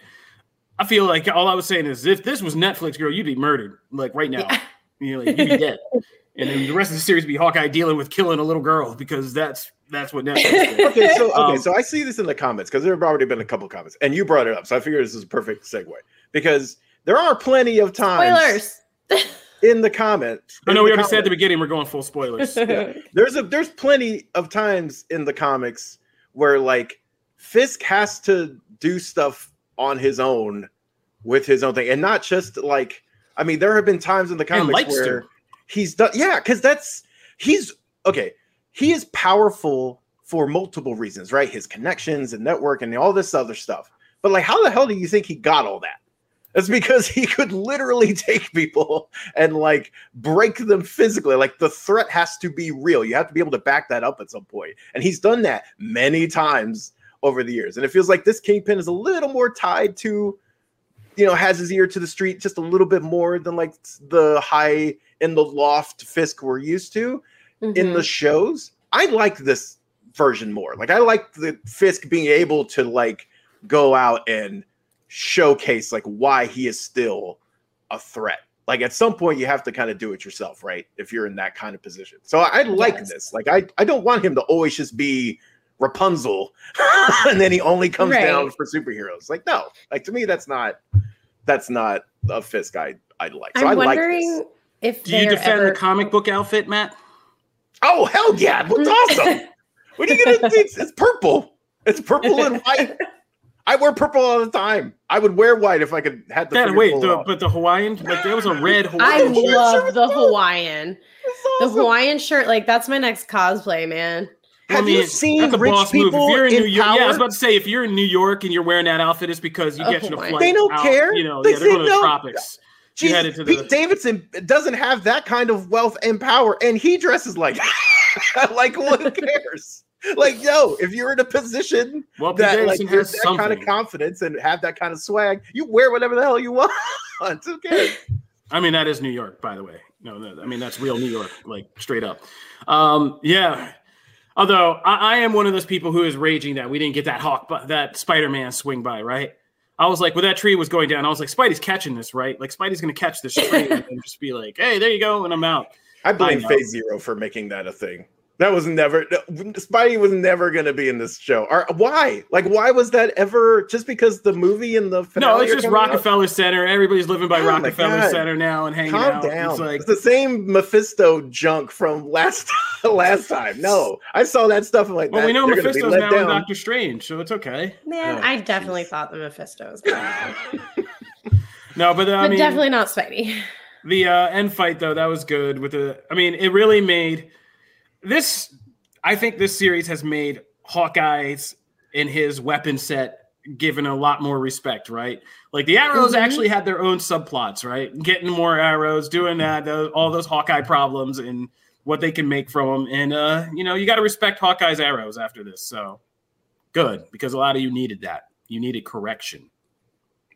i feel like all i was saying is if this was netflix girl you'd be murdered like right now Yeah. you know like, you'd be dead and then the rest of the series would be hawkeye dealing with killing a little girl because that's that's what netflix did. okay, so okay, Um, so I see this in the comments because there have already been a couple comments, and you brought it up, so I figured this is a perfect segue because there are plenty of times Spoilers. in the comments. I know we the already said at the beginning we're going full spoilers. there's a there's plenty of times in the comics where like Fisk has to do stuff on his own with his own thing, and not just like I mean, there have been times in the comics where he's done yeah, because that's he's okay. He is powerful for multiple reasons, right? His connections and network and all this other stuff. But like, how the hell do you think he got all that? It's because he could literally take people and like break them physically. Like the threat has to be real. You have to be able to back that up at some point. And he's done that many times over the years. And it feels like this kingpin is a little more tied to, you know, has his ear to the street just a little bit more than like the high in the loft Fisk we're used to in Mhm. the shows. I like this version more. Like I like the Fisk being able to like go out and showcase like why he is still a threat. Like at some point you have to kind of do it yourself, right? If you're in that kind of position. So I like Yes. this. Like I I don't want him to always just be Rapunzel and then he only comes Right. down for superheroes. Like no. Like to me that's not that's not a Fisk I I like. So I'm I like wondering this. if Do you defend ever... the comic book outfit, Matt? Oh hell yeah! What's awesome? What are you gonna? It's, it's purple. It's purple and white. I wear purple all the time. I would wear white if I could had the. Yeah, freaking wait, the, but the Hawaiian, like there was a red I Hawaiian shirt. love the Hawaiian. It's The. Hawaiian shirt, like that's my next cosplay, man. Have you seen that's a rich boss move. people If you're in in New York, yeah, I was about to say if you're in New York and you're wearing that outfit, it's because you Oh, get you a flight. They don't out, care. You know, They yeah, they're say going to the tropics. You Jeez, headed to Pete the- Davidson doesn't have that kind of wealth and power, and he dresses like like who cares? Like, yo, if you're in a position Well, that like you're that something. kind of confidence and have that kind of swag, you wear whatever the hell you want. Who cares? I mean, that is New York, by the way. No, no, I mean that's real New York, like straight up. Um, yeah. Although I, I am one of those people who is raging that we didn't get that hawk, but that Spider-Man swing by, right? I was like, when that tree was going down, I was like, Spidey's catching this, right? Like Spidey's gonna catch this tree and just be like, "Hey, there you go," and I'm out. I blame know. Phase Zero for making that a thing. That was never Spidey was never going to be in this show. Or why? Like, why was that ever? Just because the movie and the No, it's just coming out? Rockefeller Center. Everybody's living by Oh Rockefeller Center now and hanging Calm out. down. It's like it's the same Mephisto junk from last last time. No, I saw that stuff. I'm like, well, we know they're gonna be Mephisto's let now in down. Doctor Strange, so it's okay. Man, Oh, I definitely jeez. thought the Mephisto was bad. No, but uh, I mean, definitely not Spidey. the uh, end fight though that was good. With the, I mean, it really made this. I think this series has made Hawkeye's and his weapon set given a lot more respect, right? Like the arrows Mhm. actually had their own subplots, right? Getting more arrows, doing that, those, all those Hawkeye problems, and what they can make from them. And uh, you know, you got to respect Hawkeye's arrows after this. So good because a lot of you needed that. You needed correction.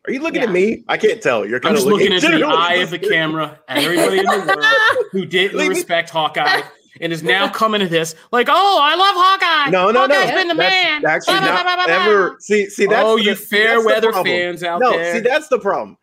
Are you looking Yeah. at me? I can't tell. You're I'm kind of just looking into the eye of the camera at everybody in the world who didn't Leave me- respect Hawkeye and is now coming to this like, oh, I love Hawkeye. No, no, no. Hawkeye's been the That's man. Actually, Blah, not blah, blah, blah. ever. See, see, that's oh, the- you fair weather fans out no, there. see, that's the problem.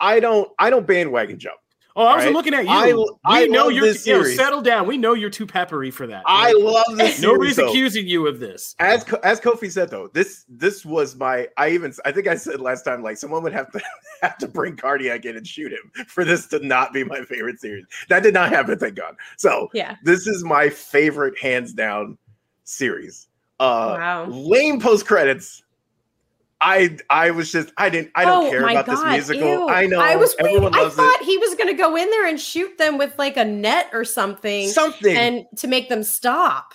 I don't, I don't bandwagon jump. Oh, I was right? looking at you. I- we I know love you're. this yo, settle down. We know you're too peppery for that. I Like, love this. Nobody's though. accusing you of this. As as Kofi said though, this this was my. I even I think I said last time like someone would have to have to bring Cardiac in and shoot him for this to not be my favorite series. That did not happen, thank God. So yeah. this is my favorite hands down series. Uh, Wow. lame post credits. I I was just I didn't I don't Oh care about God, this musical. ew. I know I was waiting. everyone I loves thought he was going to go in there and shoot them with like a net or something, Something and to make them stop.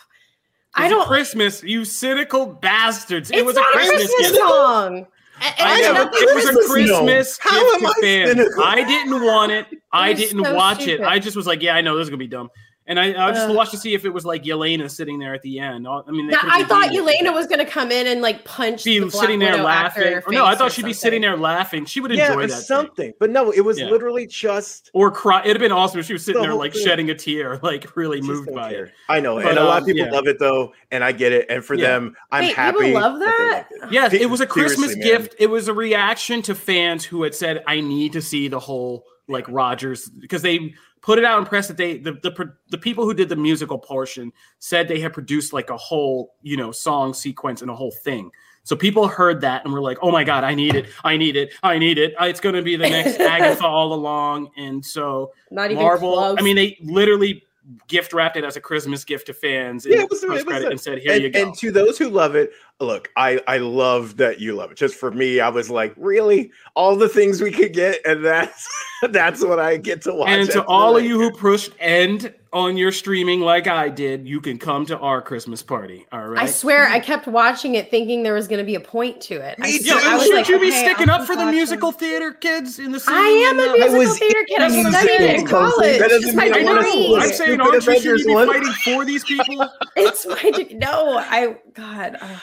I don't. Christmas, you cynical bastards. It's it was a Christmas, Christmas song. And- and I know, it was a Christmas Christmas. How gift am to I fans. cynical? I didn't want it. I was didn't so watch stupid. it. I just was like, yeah, I know this is gonna be dumb. And I, I just Ugh. watched to see if it was like Yelena sitting there at the end. I mean, Now, I thought doing it. Yelena was going to come in and like punch be the Black sitting there Widow laughing. Or no, I thought she'd be sitting there laughing. She would yeah, enjoy or that. Thing. something. But no, it was Yeah. literally just Or cry. It'd have been awesome if she was sitting The there like thing. shedding a tear, like really just moved by care. it. I know, But, and a lot um, of people yeah. love it though, and I get it. And for Yeah. them, I'm Wait, happy. people love they that? like it. Yes, it was a Christmas seriously, man. gift. It was a reaction to fans who had said, "I need to see the whole like Rogers," because they put it out in press that they the the the people who did the musical portion said they had produced like a whole you know song sequence and a whole thing. So people heard that and were like, "Oh my god, I need it! I need it! I need it! It's going to be the next Agatha all along." And so Not even Marvel, close. I mean, they literally gift wrapped it as a Christmas gift to fans. in Yeah, it was- it was and said, "Here and, you go." and to those who love it, look, I I love that you love it. Just for me, I was like, really, all the things we could get, and that's that's what I get to watch. And to all of you who pushed end on your streaming like I did, you can come to our Christmas party. All right. I swear, I kept watching it, thinking there was going to be a point to it. I Me swear- yeah, I was should like, you be okay, sticking I'll up for the musical them. theater kids in the city? I am a musical was theater kid. I in studied it in college. That doesn't It's my I I wanna know. degree. support I'm saying, aren't you? Should be one. fighting for these people? It's my degree. No, I God. Uh, I just didn't-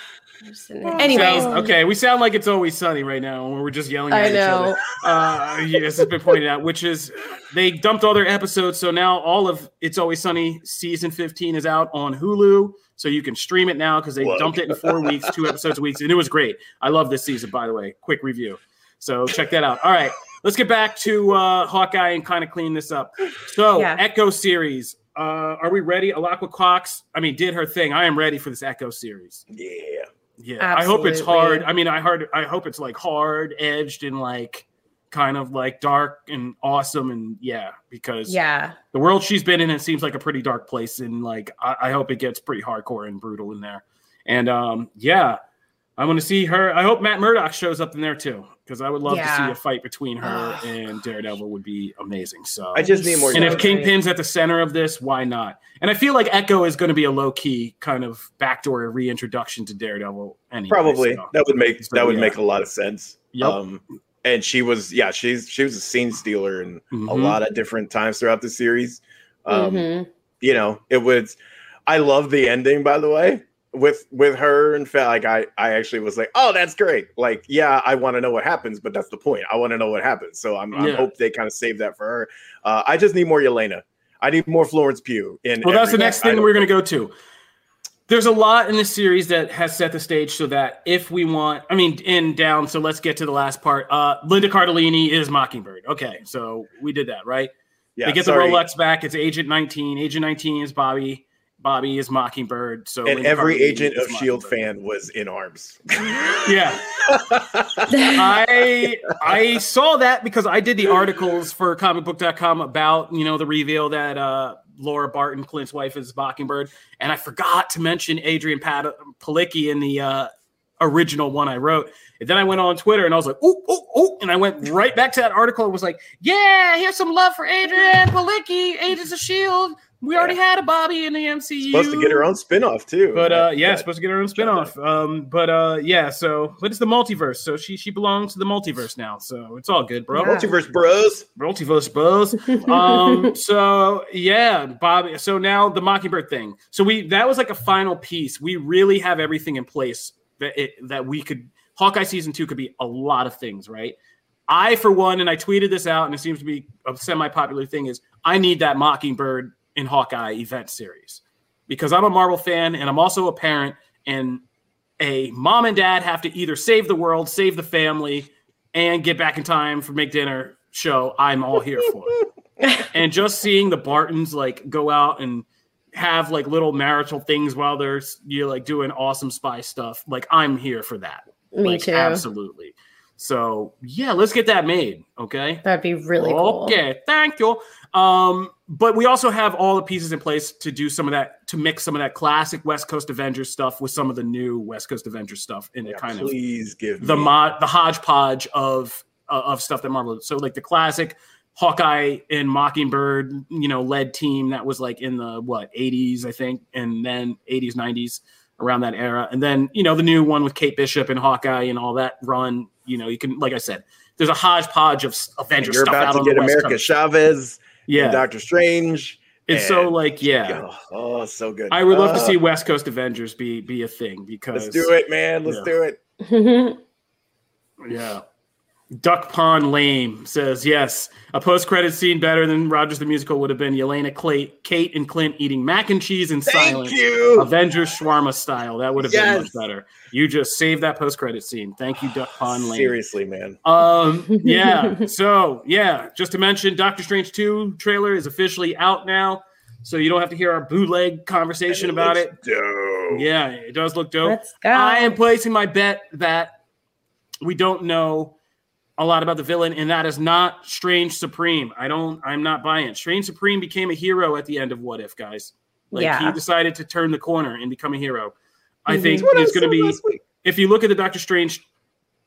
anyways, Sounds- okay, we sound like it's always sunny right now, and we're just yelling at I each know. other. Uh, yes, it's been pointed out, which is they dumped all their episodes, so now all of It's Always Sunny season 15 is out on Hulu, so you can stream it now because they Plug. dumped it in four weeks, two episodes a week, and it was great. I love this season, by the way. Quick review. So check that out. All right, let's get back to uh, Hawkeye and kind of clean this up. So Yeah. Echo series. Uh, are we ready? Alaqua Cox, I mean, did her thing. I am ready for this Echo series. Yeah. Yeah, I hope it's hard. I mean, I heard. I hope it's like hard edged and like kind of like dark and awesome and yeah, because yeah, the world she's been in it seems like a pretty dark place and like I, I hope it gets pretty hardcore and brutal in there. And um, yeah, I want to see her. I hope Matt Murdock shows up in there too because I would love to see a fight between her Ugh. and Daredevil would be amazing. So I just need more. and if Kingpin's at the center of this, why not? And I feel like Echo is going to be a low key kind of backdoor reintroduction to Daredevil. Anyway, Probably so- that would make So, that would yeah. make a lot of sense. Yep. Um, and she was yeah she's she was a scene stealer in a Mhm. lot of different times throughout the series. Um, Mhm. You know, it was. I love the ending, by the way, with with her. and fact, like I I actually was like, oh, that's great. Like, yeah, I want to know what happens, but that's the point. I want to know what happens. So I'm I hope they kind of save that for her. Uh, I just need more Yelena. I need more Florence Pugh. In Well, that's the next thing we're going to go to. There's a lot in this series that has set the stage so that if we want, I mean, in down. So let's get to the last part. Uh, Linda Cardellini is Mockingbird. Okay, so we did that, right? Yeah, they get sorry. the Rolex back. It's Agent 19. Agent 19 is Bobby. Bobby is Mockingbird. So and every Cardellini agent of Shield fan was in arms. Yeah, I I saw that because I did the articles for comicbook.com about, you know, the reveal that uh Laura Barton, Clint's wife, is Mockingbird. And I forgot to mention Adrianne Pat- Palicki in the uh original one I wrote. And then I went on Twitter and I was like, ooh, ooh, ooh. And I went right back to that article and was like, yeah, here's some love for Adrianne Palicki, Agents of S.H.I.E.L.D. We already had a Bobby in the MCU. Supposed to get her own spin-off too. But uh, That- yeah, supposed to get her own spinoff. Um, but uh, yeah, so but it's the multiverse, so she she belongs to the multiverse now. So it's all good, bro. Yeah. multiverse bros. Multiverse bros. um, so yeah, Bobby. So now the Mockingbird thing. So we that was like a final piece. We really have everything in place that it that we could. Hawkeye season two could be a lot of things, right? I, for one, and I tweeted this out, and it seems to be a semi-popular thing, is I need that Mockingbird in Hawkeye event series because I'm a Marvel fan and I'm also a parent, and a mom and dad have to either save the world, save the family, and get back in time for make dinner show. I'm all here for it. and just seeing the Bartons like go out and have like little marital things while they're you know, like doing awesome spy stuff, like I'm here for that. Me Like, too. Absolutely. So yeah, let's get that made. Okay. That'd be really cool. Okay, thank you. Um, but we also have all the pieces in place to do some of that, to mix some of that classic West Coast Avengers stuff with some of the new West Coast Avengers stuff in Yeah, a kind of please give the mod, the hodgepodge of uh, of stuff that Marvel. So like the classic Hawkeye and Mockingbird, you know, led team that was like in the what 80s, I think, and then 80s, 90s around that era, and then you know the new one with Kate Bishop and Hawkeye and all that run. You know, you can like I said, there's a hodgepodge of And Avengers You're stuff about out to get America. Chavez, Yeah, and Doctor Strange. it's so like yeah. Oh, so good. I would love to Uh, see West Coast Avengers be be a thing because Let's do it, man. Let's Yeah. do it. Yeah. Duck Pond Lame says yes. A post-credit scene better than Rogers the Musical would have been Yelena, Clay, Kate, and Clint eating mac and cheese in Thank silence, you. Avengers shawarma style. That would have been much better. You just saved that post-credit scene. Thank you, Duck Pond Lame. Seriously, man. Um, yeah. So yeah, just to mention, Doctor Strange two trailer is officially out now, so you don't have to hear our bootleg conversation about it. Dope. Yeah, it does look dope. Let's go. I am placing my bet that we don't know a lot about the villain, and that is not Strange Supreme. I don't. I'm not buying it. Strange Supreme became a hero at the end of What If, guys. Like Yeah. he decided to turn the corner and become a hero. I Mhm. think what it's going to be. If you look at the Doctor Strange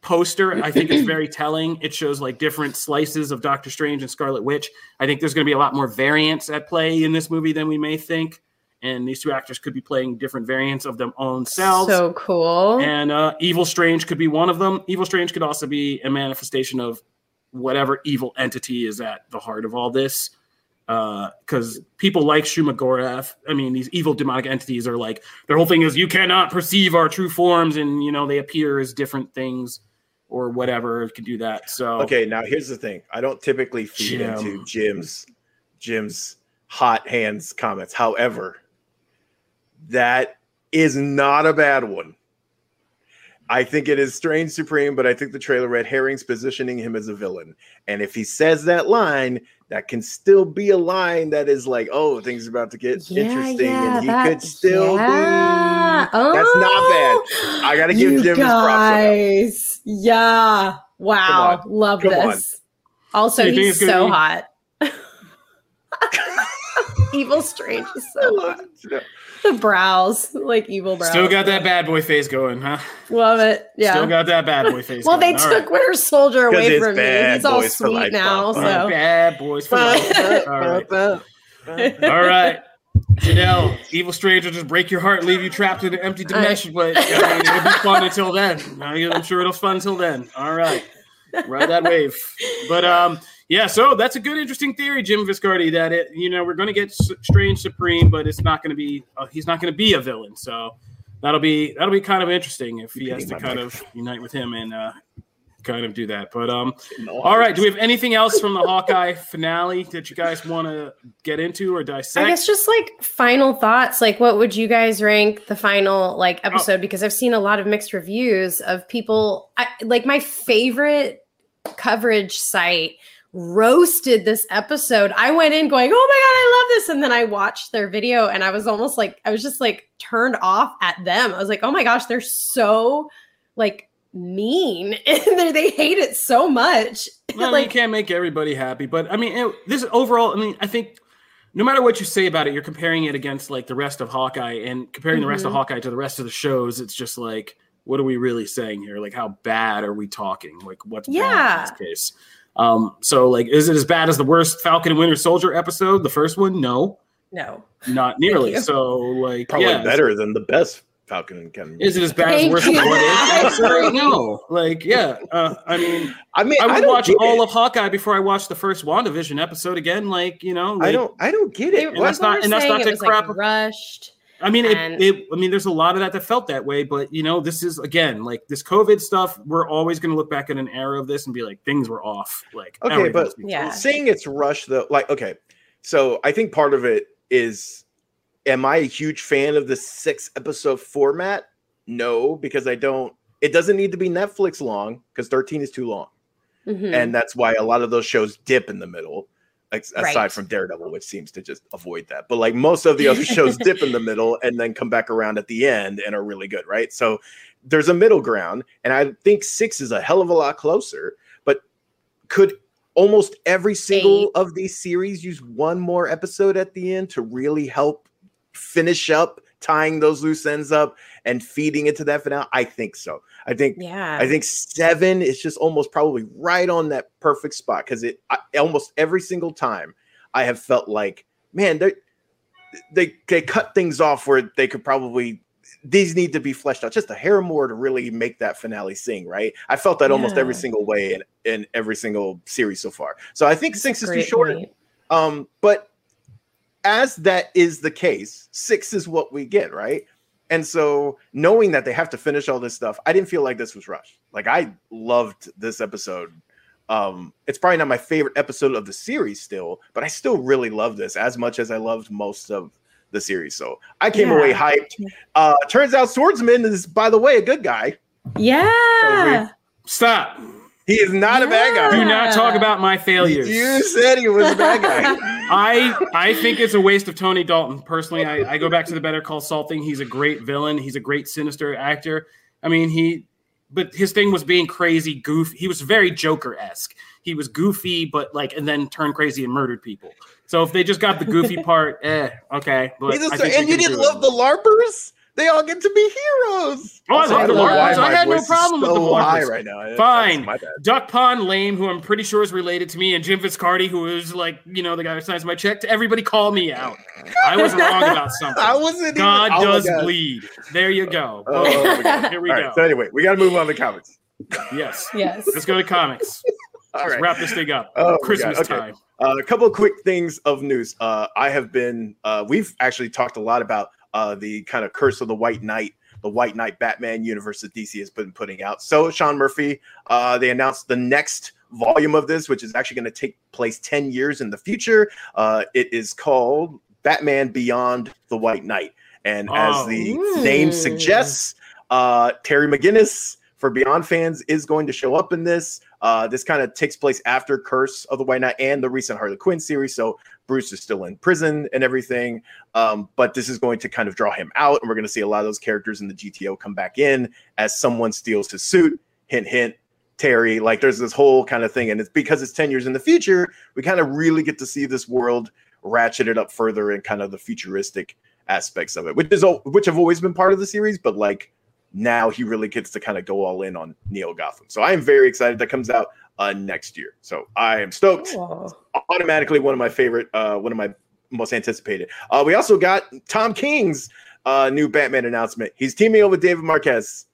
poster, I think it's very telling. It shows like different slices of Doctor Strange and Scarlet Witch. I think there's going to be a lot more variants at play in this movie than we may think. And these two actors could be playing different variants of their own selves. So cool. And uh, Evil Strange could be one of them. Evil Strange could also be a manifestation of whatever evil entity is at the heart of all this. Because people like Shuma-Gorath, I mean, these evil demonic entities are like their whole thing is you cannot perceive our true forms, and you know they appear as different things or whatever can do that. So Okay, now here's the thing. I don't typically feed Jim. into Jim's Jim's hot hands comments. However, that is not a bad one. I think it is Strange Supreme, but I think the trailer red herrings positioning him as a villain. And if he says that line, that can still be a line that is like, oh, things are about to get interesting, and he that- could still yeah. be. That's not bad. I gotta give oh, You Jim his props for guys. Yeah. Wow. Love Come on. this. Also, So you he's so be- hot. Evil Strange is so love hot. It. The brows, like evil brows. still got that bad boy face going, huh? Love it. Yeah. Still got that bad boy face. well, they. All took right. Winter Soldier 'Cause away from me. bad He's all sweet life, now. Bob. So bad boys for life. All right. All right. Janelle, Evil stranger, just break your heart leave you trapped in an empty dimension. But I mean, it'll be fun until then. I'm sure it'll be fun until then. All right. Ride that wave. But um, yeah, so that's a good, interesting theory, Jim Viscardi, that it, you know, we're going to get S- Strange Supreme, but it's not going to be, uh, he's not going to be a villain. So that'll be, that'll be kind of interesting if he has to kind of unite with him and uh, kind of do that. But um, all right. Do we have anything else from the Hawkeye finale that you guys want to get into or dissect? I guess just like final thoughts. Like, what would you guys rank the final like Oh. episode? Because I've seen a lot of mixed reviews of people. I, like my favorite coverage site roasted this episode. I went in going, "Oh my god, I love this!" And then I watched their video, and I was almost like, I was just like turned off at them. I was like, "Oh my gosh, they're so like mean, and they hate it so much." Well, like, you can't make everybody happy, but I mean, it, this overall. I mean, I think no matter what you say about it, you're comparing it against like the rest of Hawkeye, and comparing mm-hmm. the rest of mm-hmm. Hawkeye to the rest of the shows. It's just like, what are we really saying here? Like, how bad are we talking? Like, what's yeah. bad in this case? Um, so like, is it as bad as the worst Falcon and Winter Soldier episode, the first one? No, no, not nearly. So like, probably yeah, better than the best Falcon and Ken. Is it as bad Thank as worst what if? no, like yeah. Uh, I mean, I mean, I would I watch all it. of Hawkeye before I watch the first WandaVision episode again. Like you know, like, I don't, I don't get it. And that's not, and that's not to crap. Like rushed. I mean, it, it, I mean, there's a lot of that that felt that way, but you know, this is again like this COVID stuff. We're always going to look back at an era of this and be like, things were off. Like, okay, but yeah, saying it's rushed though, like, okay, so I think part of it is, am I a huge fan of the six episode format? No, because I don't. It doesn't need to be Netflix long because 13 is too long, mm-hmm. and that's why a lot of those shows dip in the middle aside right. from Daredevil, which seems to just avoid that. But like most of the other shows dip in the middle and then come back around at the end and are really good, right? So there's a middle ground, and I think six is a hell of a lot closer. But could almost every single Eight. of these series use one more episode at the end to really help finish up tying those loose ends up and feeding into that finale? I think so. I think yeah. I think seven is just almost probably right on that perfect spot because it I, almost every single time I have felt like man they they they cut things off where they could probably these need to be fleshed out just a hair more to really make that finale sing right i felt that yeah. almost every single way in, in every single series so far so i think six is too short um but as that is the case six is what we get right and so knowing that they have to finish all this stuff, I didn't feel like this was rushed. Like I loved this episode. Um, it's probably not my favorite episode of the series still, but I still really love this as much as I loved most of the series. So I came yeah. away hyped. Uh, turns out Swordsman is, by the way, a good guy. Yeah. So Stop. He is not yeah. a bad guy. Do not talk about my failures. You said he was a bad guy. I I think it's a waste of Tony Dalton. Personally, I, I go back to the Better Call Saul thing. He's a great villain. He's a great sinister actor. I mean, he but his thing was being crazy, goofy. He was very Joker esque. He was goofy, but like, and then turned crazy and murdered people. So if they just got the goofy part, eh, okay. But and you didn't love it. the LARPers. They all get to be heroes. Oh, I love the LARPers. I had no problem so with the LARPers. right now. Fine. Duck Pond Lame, who I'm pretty sure is related to me, and Jim Viscardi, who is like, you know, the guy who signs my check. To everybody, call me out. I was wrong about something. I wasn't. God even, oh does bleed. There you go. Oh, oh Here we all go. Right, so anyway, we got to move on to comics. Yes. Yes. Let's go to comics. All Let's wrap this thing up. Oh, Christmas okay. time. Uh, a couple of quick things of news. Uh, I have been. Uh, we've actually talked a lot about uh, the kind of curse of the White Knight the White Knight Batman universe that DC has been putting out. So Sean Murphy, uh, they announced the next volume of this, which is actually going to take place 10 years in the future. Uh, it is called Batman Beyond the White Knight. And oh. as the name suggests, uh, Terry McGinnis for Beyond fans is going to show up in this. Uh, this kind of takes place after Curse of the White Knight and the recent Harley Quinn series. So Bruce is still in prison and everything. Um, but this is going to kind of draw him out. And we're going to see a lot of those characters in the GTO come back in as someone steals his suit. Hint, hint. Terry, like there's this whole kind of thing. And it's because it's 10 years in the future, we kind of really get to see this world ratcheted up further and kind of the futuristic aspects of it, which is which have always been part of the series, but like now he really gets to kind of go all in on Neo Gotham. So I am very excited that comes out uh, next year. So I am stoked. Cool. Automatically one of my favorite, uh, one of my most anticipated. Uh, we also got Tom King's uh, new Batman announcement. He's teaming up with David Marquez.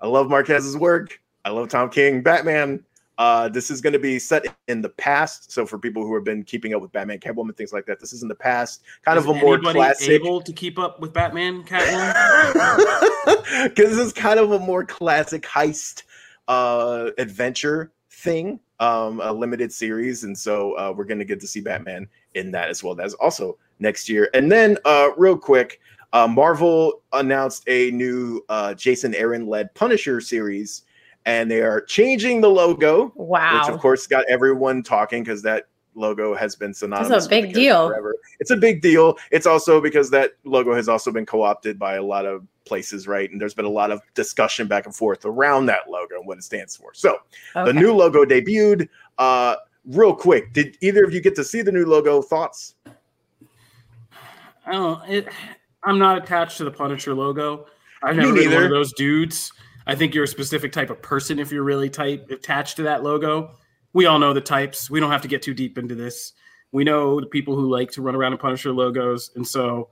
I love Marquez's work. I love Tom King, Batman. Uh, this is going to be set in the past. So for people who have been keeping up with Batman, Catwoman, things like that, this is in the past. Kind is of a more classic. Able to keep up with Batman, Catwoman, because this is kind of a more classic heist uh, adventure thing, um, a limited series, and so uh, we're going to get to see Batman in that as well. That's also next year. And then, uh, real quick, uh, Marvel announced a new uh, Jason Aaron led Punisher series and they are changing the logo, Wow. which of course got everyone talking because that logo has been synonymous. That's a big the deal. Forever. It's a big deal. It's also because that logo has also been co-opted by a lot of places, right? And there's been a lot of discussion back and forth around that logo and what it stands for. So the new logo debuted. Uh, real quick, did either of you get to see the new logo? Thoughts? I don't. It, I'm not attached to the Punisher logo. I've never been one neither. of those dudes. I think you're a specific type of person if you're really type attached to that logo. We all know the types. We don't have to get too deep into this. We know the people who like to run around and Punisher logos, and so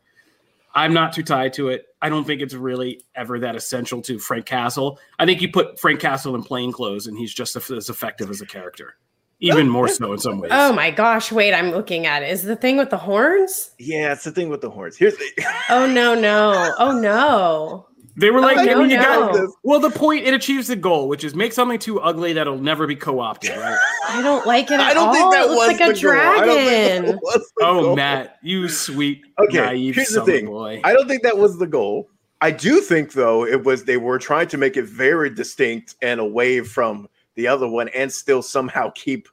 I'm not too tied to it. I don't think it's really ever that essential to Frank Castle. I think you put Frank Castle in plain clothes, and he's just as effective as a character, even more so in some ways. Oh my gosh! Wait, I'm looking at it. Is the thing with the horns? Yeah, it's the thing with the horns. Here's the Oh no no! Oh no! They were like, I mean, you no. got well. The point it achieves the goal, which is make something too ugly that'll never be co-opted, right? I don't like it at I don't all. think that it looks was like a the goal. I don't think dragon. was the oh, goal. Matt, you sweet, Okay, naive here's the thing. boy. I don't think that was the goal. I do think though it was they were trying to make it very distinct and away from the other one and still somehow keep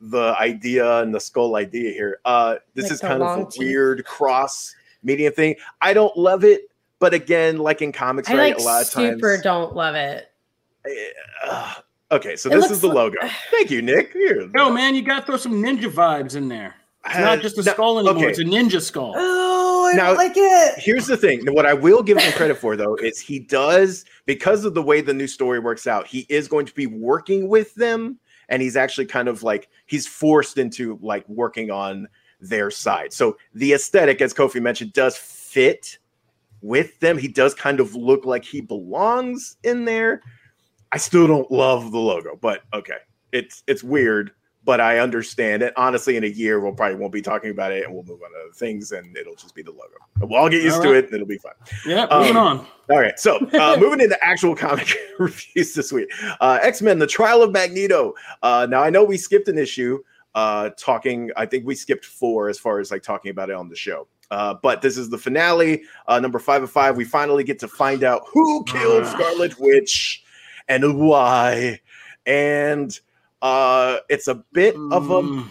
the idea and the skull idea here. Uh this Like is kind of a long teeth. weird cross medium thing. I don't love it, but again, like in comics, I right? like a lot of super don't love it. Uh, okay, so It this is the like- logo. Thank you, Nick. Here. Yo, man, you got to throw some ninja vibes in there. It's Uh, not just a no, skull anymore; okay. it's a ninja skull. Oh, I Now- don't like it. Here's the thing. What I will give him credit for, though, is he does because of the way the new story works out. He is going to be working with them, and he's actually kind of like he's forced into like working on their side. So the aesthetic, as Kofi mentioned, does fit with them. He does kind of look like he belongs in there. I still don't love the logo, but okay, it's it's weird. But I understand it. Honestly, in a year, we'll probably won't be talking about it, and we'll move on to other things, and it'll just be the logo. We'll all get used All to it, and it'll be fine. Yeah, Um, moving on. All right, so uh, moving into actual comic reviews this week. Uh, X Men: The Trial of Magneto. Uh, now I know we skipped an issue uh, talking. I think we skipped four as far as like talking about it on the show. Uh, but this is the finale, uh, number five of five. We finally get to find out who killed Ah. Scarlet Witch and why. And uh, it's a bit of a Mm,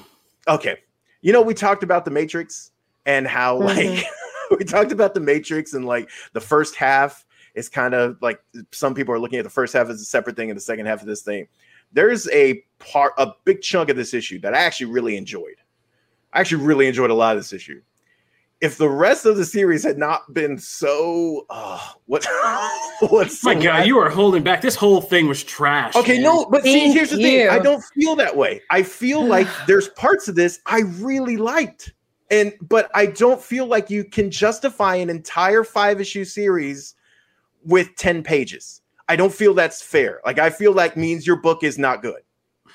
okay you know we talked about the matrix and how Mhm. like we talked about the matrix and like the first half is kind of like some people are looking at the first half as a separate thing and the second half of this thing there's a part a big chunk of this issue that i actually really enjoyed i actually really enjoyed a lot of this issue if the rest of the series had not been so uh what what's my so God, you are holding back. This whole thing was trash. Okay, man. no, but see, here's the thing. I don't feel that way. I feel like there's parts of this I really liked. And but I don't feel like you can justify an entire five issue series with 10 pages. I don't feel that's fair. Like I feel that means your book is not good.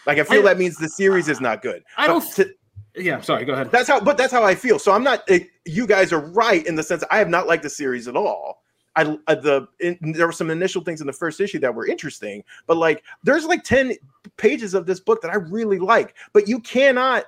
Like I feel I- that means the series is not good. I don't. But to- Yeah, sorry. Go ahead. that's how but that's how I feel. So I'm not it, you guys are right in the sense I have not liked the series at all. I uh, the in, there were some initial things in the first issue that were interesting, but like there's like 10 pages of this book that I really like, but you cannot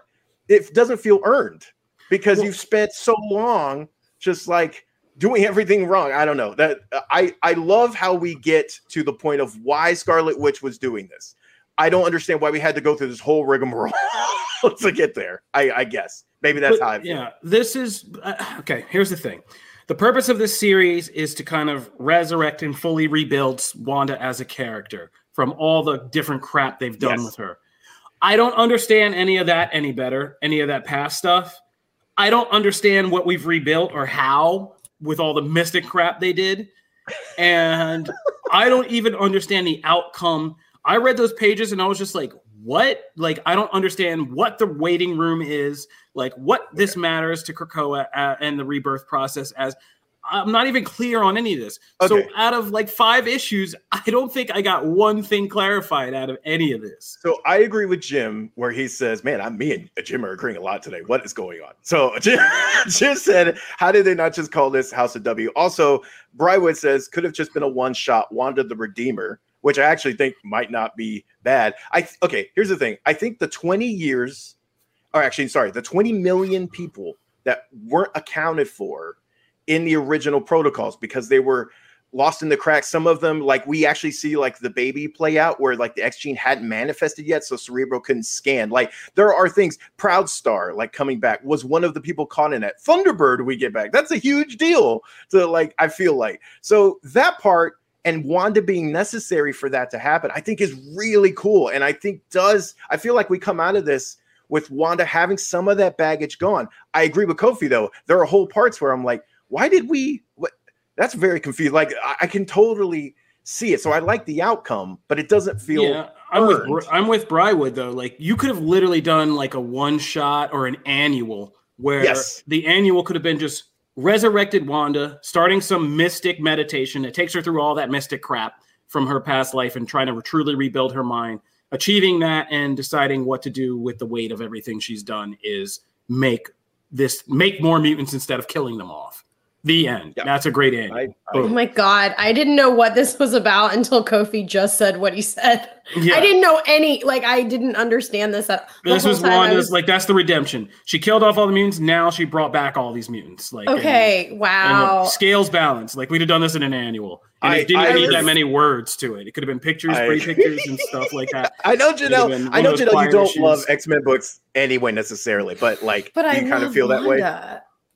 it doesn't feel earned because Well- you've spent so long just like doing everything wrong. I don't know. That I I love how we get to the point of why Scarlet Witch was doing this. I don't understand why we had to go through this whole rigmarole to get there. I, I guess maybe that's But, how I feel. yeah, this is uh, okay. Here's the thing: the purpose of this series is to kind of resurrect and fully rebuild Wanda as a character from all the different crap they've done Yes. with her. I don't understand any of that any better, any of that past stuff. I don't understand what we've rebuilt or how with all the mystic crap they did. And I don't even understand the outcome. I read those pages and I was just like, what? Like, I don't understand what the waiting room is, like, what this matters to Krakoa uh, and the rebirth process as. I'm not even clear on any of this. So, out of like five issues, I don't think I got one thing clarified out of any of this. So I agree with Jim where he says, "Man, I'm me and Jim are agreeing a lot today. What is going on?" So Jim, Jim said, "How did they not just call this House of W?" Also, Brywood says could have just been a one shot Wanda the Redeemer, which I actually think might not be bad. I okay. Here's the thing. I think the 20 years, or actually, sorry, the 20 million people that weren't accounted for in the original protocols because they were lost in the cracks. Some of them, like we actually see like the baby play out where like the X gene hadn't manifested yet, so Cerebro couldn't scan. Like there are things. Proudstar, like coming back, was one of the people caught in that. Thunderbird, we get back. That's a huge deal. To like, I feel like so that part and Wanda being necessary for that to happen, I think is really cool. And I think does I feel like we come out of this with Wanda having some of that baggage gone. I agree with Kofi though. There are whole parts where I'm like, why did we? What? That's very confused. Like I, I can totally see it. So I like the outcome, but it doesn't feel. Yeah, I'm earned. with I'm with Brywood though. Like you could have literally done like a one shot or an annual where Yes. the annual could have been just resurrected Wanda, starting some mystic meditation that takes her through all that mystic crap from her past life and trying to truly rebuild her mind. Achieving that and deciding what to do with the weight of everything she's done is make this make more mutants instead of killing them off. The end. Yeah. That's a great end. I, Oh my god, I didn't know what this was about until Kofi just said what he said. Yeah. I didn't know any like I didn't understand this at This was time I Wanda's was- like that's the redemption. She killed off all the mutants. Now she brought back all these mutants. Like and- Okay, and wow. scales balance. Like we'd have done this in an annual, and I- it didn't I even need was- that many words to it. It could have been pictures, I- pretty pictures, and stuff like that. I know Janelle. I know Janelle. You don't issues. love X Men books anyway necessarily, but like, But do I you kind of love feel that way.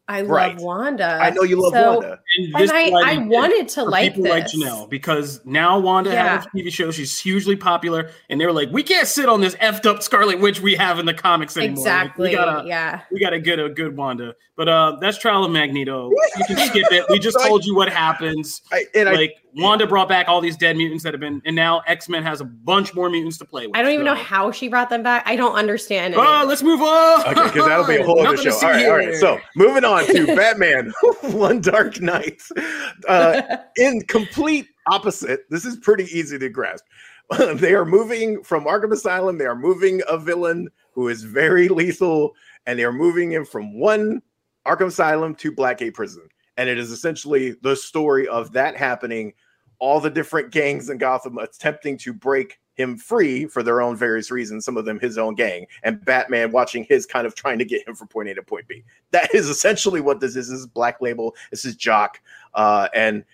Wanda. I love Right. Wanda. I know you love So- Wanda. And, And I, I wanted to for like people like. Janelle because now Wanda Yeah. has a TV show. She's hugely popular, and they were like, "We can't sit on this effed up Scarlet Witch we have in the comics anymore. Like, Exactly. we gotta, yeah. we gotta get a good Wanda." But uh, that's Trial of Magneto. You can skip it. We just told you what happens. I, and I, like Wanda brought back all these dead mutants that have been, and now X Men has a bunch more mutants to play with. I don't even know how she brought them back. I don't understand. any Oh, of let's move on. Okay, because that'll be a whole other show. see All right, all right. So moving on to Batman, One Dark Night. Uh, in complete opposite, this is pretty easy to grasp. they are moving from Arkham Asylum. They are moving a villain who is very lethal, and they are moving him from one Arkham Asylum to Blackgate Prison. And it is essentially the story of that happening, all the different gangs in Gotham attempting to break him free for their own various reasons, some of them his own gang, and Batman watching his kind of trying to get him from point A to point B. That is essentially what this is. This is Black Label. This is Jock. Uh, and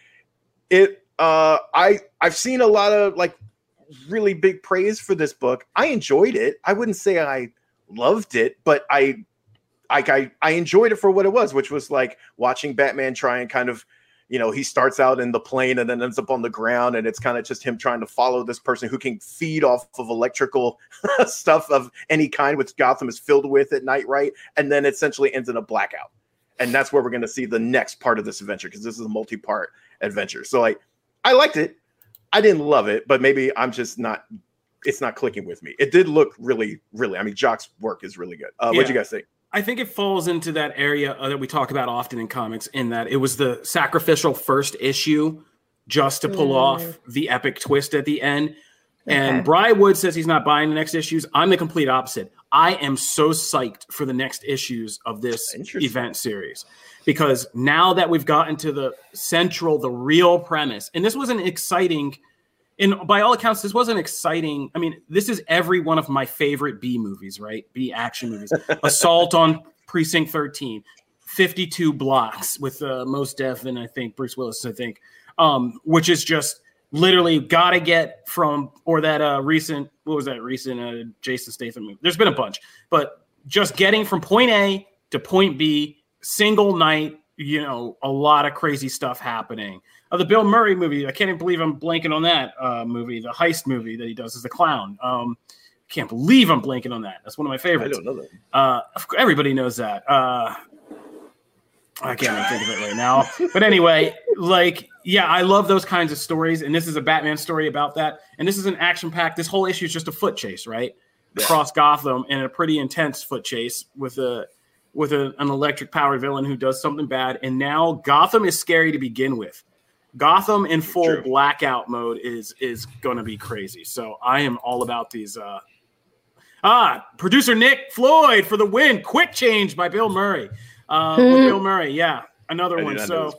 it uh I I've seen a lot of like really big praise for this book. I enjoyed it. I wouldn't say I loved it, but I like I I enjoyed it for what it was, which was like watching Batman try and kind of you know, he starts out in the plane and then ends up on the ground, and it's kind of just him trying to follow this person who can feed off of electrical stuff of any kind, which Gotham is filled with at night, right? And then essentially ends in a blackout. And that's where we're going to see the next part of this adventure because this is a multi part adventure. So, like, I liked it. I didn't love it, but maybe I'm just not, it's not clicking with me. It did look really, really, I mean, Jock's work is really good. Uh, What'd you guys think? I think it falls into that area uh, that we talk about often in comics, in that it was the sacrificial first issue just to pull Mm. off the epic twist at the end. And Okay. Bry Wood says he's not buying the next issues. I'm the complete opposite. I am so psyched for the next issues of this event series because now that we've gotten to the central, the real premise, and this was an exciting, and by all accounts, this was an exciting. I mean, this is every one of my favorite B movies, right? B action movies. Assault on Precinct 13, 52 blocks with uh, Mos Def and I think Bruce Willis, I think, um, which is just literally got to get from, or that uh, recent, what was that recent uh, Jason Statham movie? There's been a bunch, but just getting from point A to point B, single night, you know, a lot of crazy stuff happening. Uh, the Bill Murray movie, I can't even believe I'm blanking on that uh, movie, the heist movie that he does as the clown. Um, can't believe I'm blanking on that. That's one of my I favorites. don't know that. Uh, everybody knows that. Uh, I can't even think of it right now. But anyway, like, yeah, I love those kinds of stories, and this is a Batman story about that. And this is an action pack. This whole issue is just a foot chase, right, Yeah. across Gotham, and a pretty intense foot chase with a with a, an electric powered villain who does something bad. And now Gotham is scary to begin with. Gotham in full True. blackout mode is is going to be crazy. So I am all about these. Uh, ah, producer Nick Floyd for the win. Quick change by Bill Murray. Uh, with Bill Murray, yeah, another I one. So.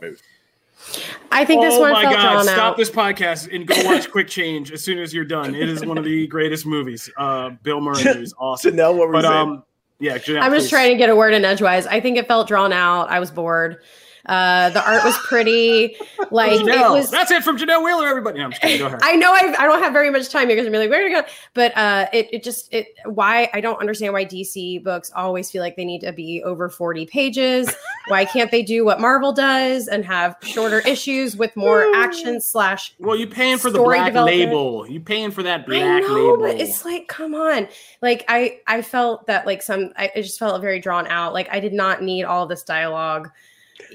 I think this oh one my felt God, drawn stop out. this podcast and go watch Quick Change as soon as you're done. It is one of the greatest movies. Uh, Bill Murray is awesome. Janelle, what were you But saying? um, yeah, Janelle, I'm just please. trying to get a word in edgewise. I think it felt drawn out. I was bored. Uh, the art was pretty. Like Janelle. it was. That's it from Janelle Wheeler, everybody. No, I'm just kidding. Go ahead. I know I've, I don't have very much time. You're gonna be like, where to go? But uh, it it just it why I don't understand why DC books always feel like they need to be over 40 pages. why can't they do what Marvel does and have shorter issues with more action slash well, you're paying for the Story black label. You paying for that black I know, label. but it's like, come on. Like I, I felt that like some, I it just felt very drawn out. Like I did not need all this dialogue,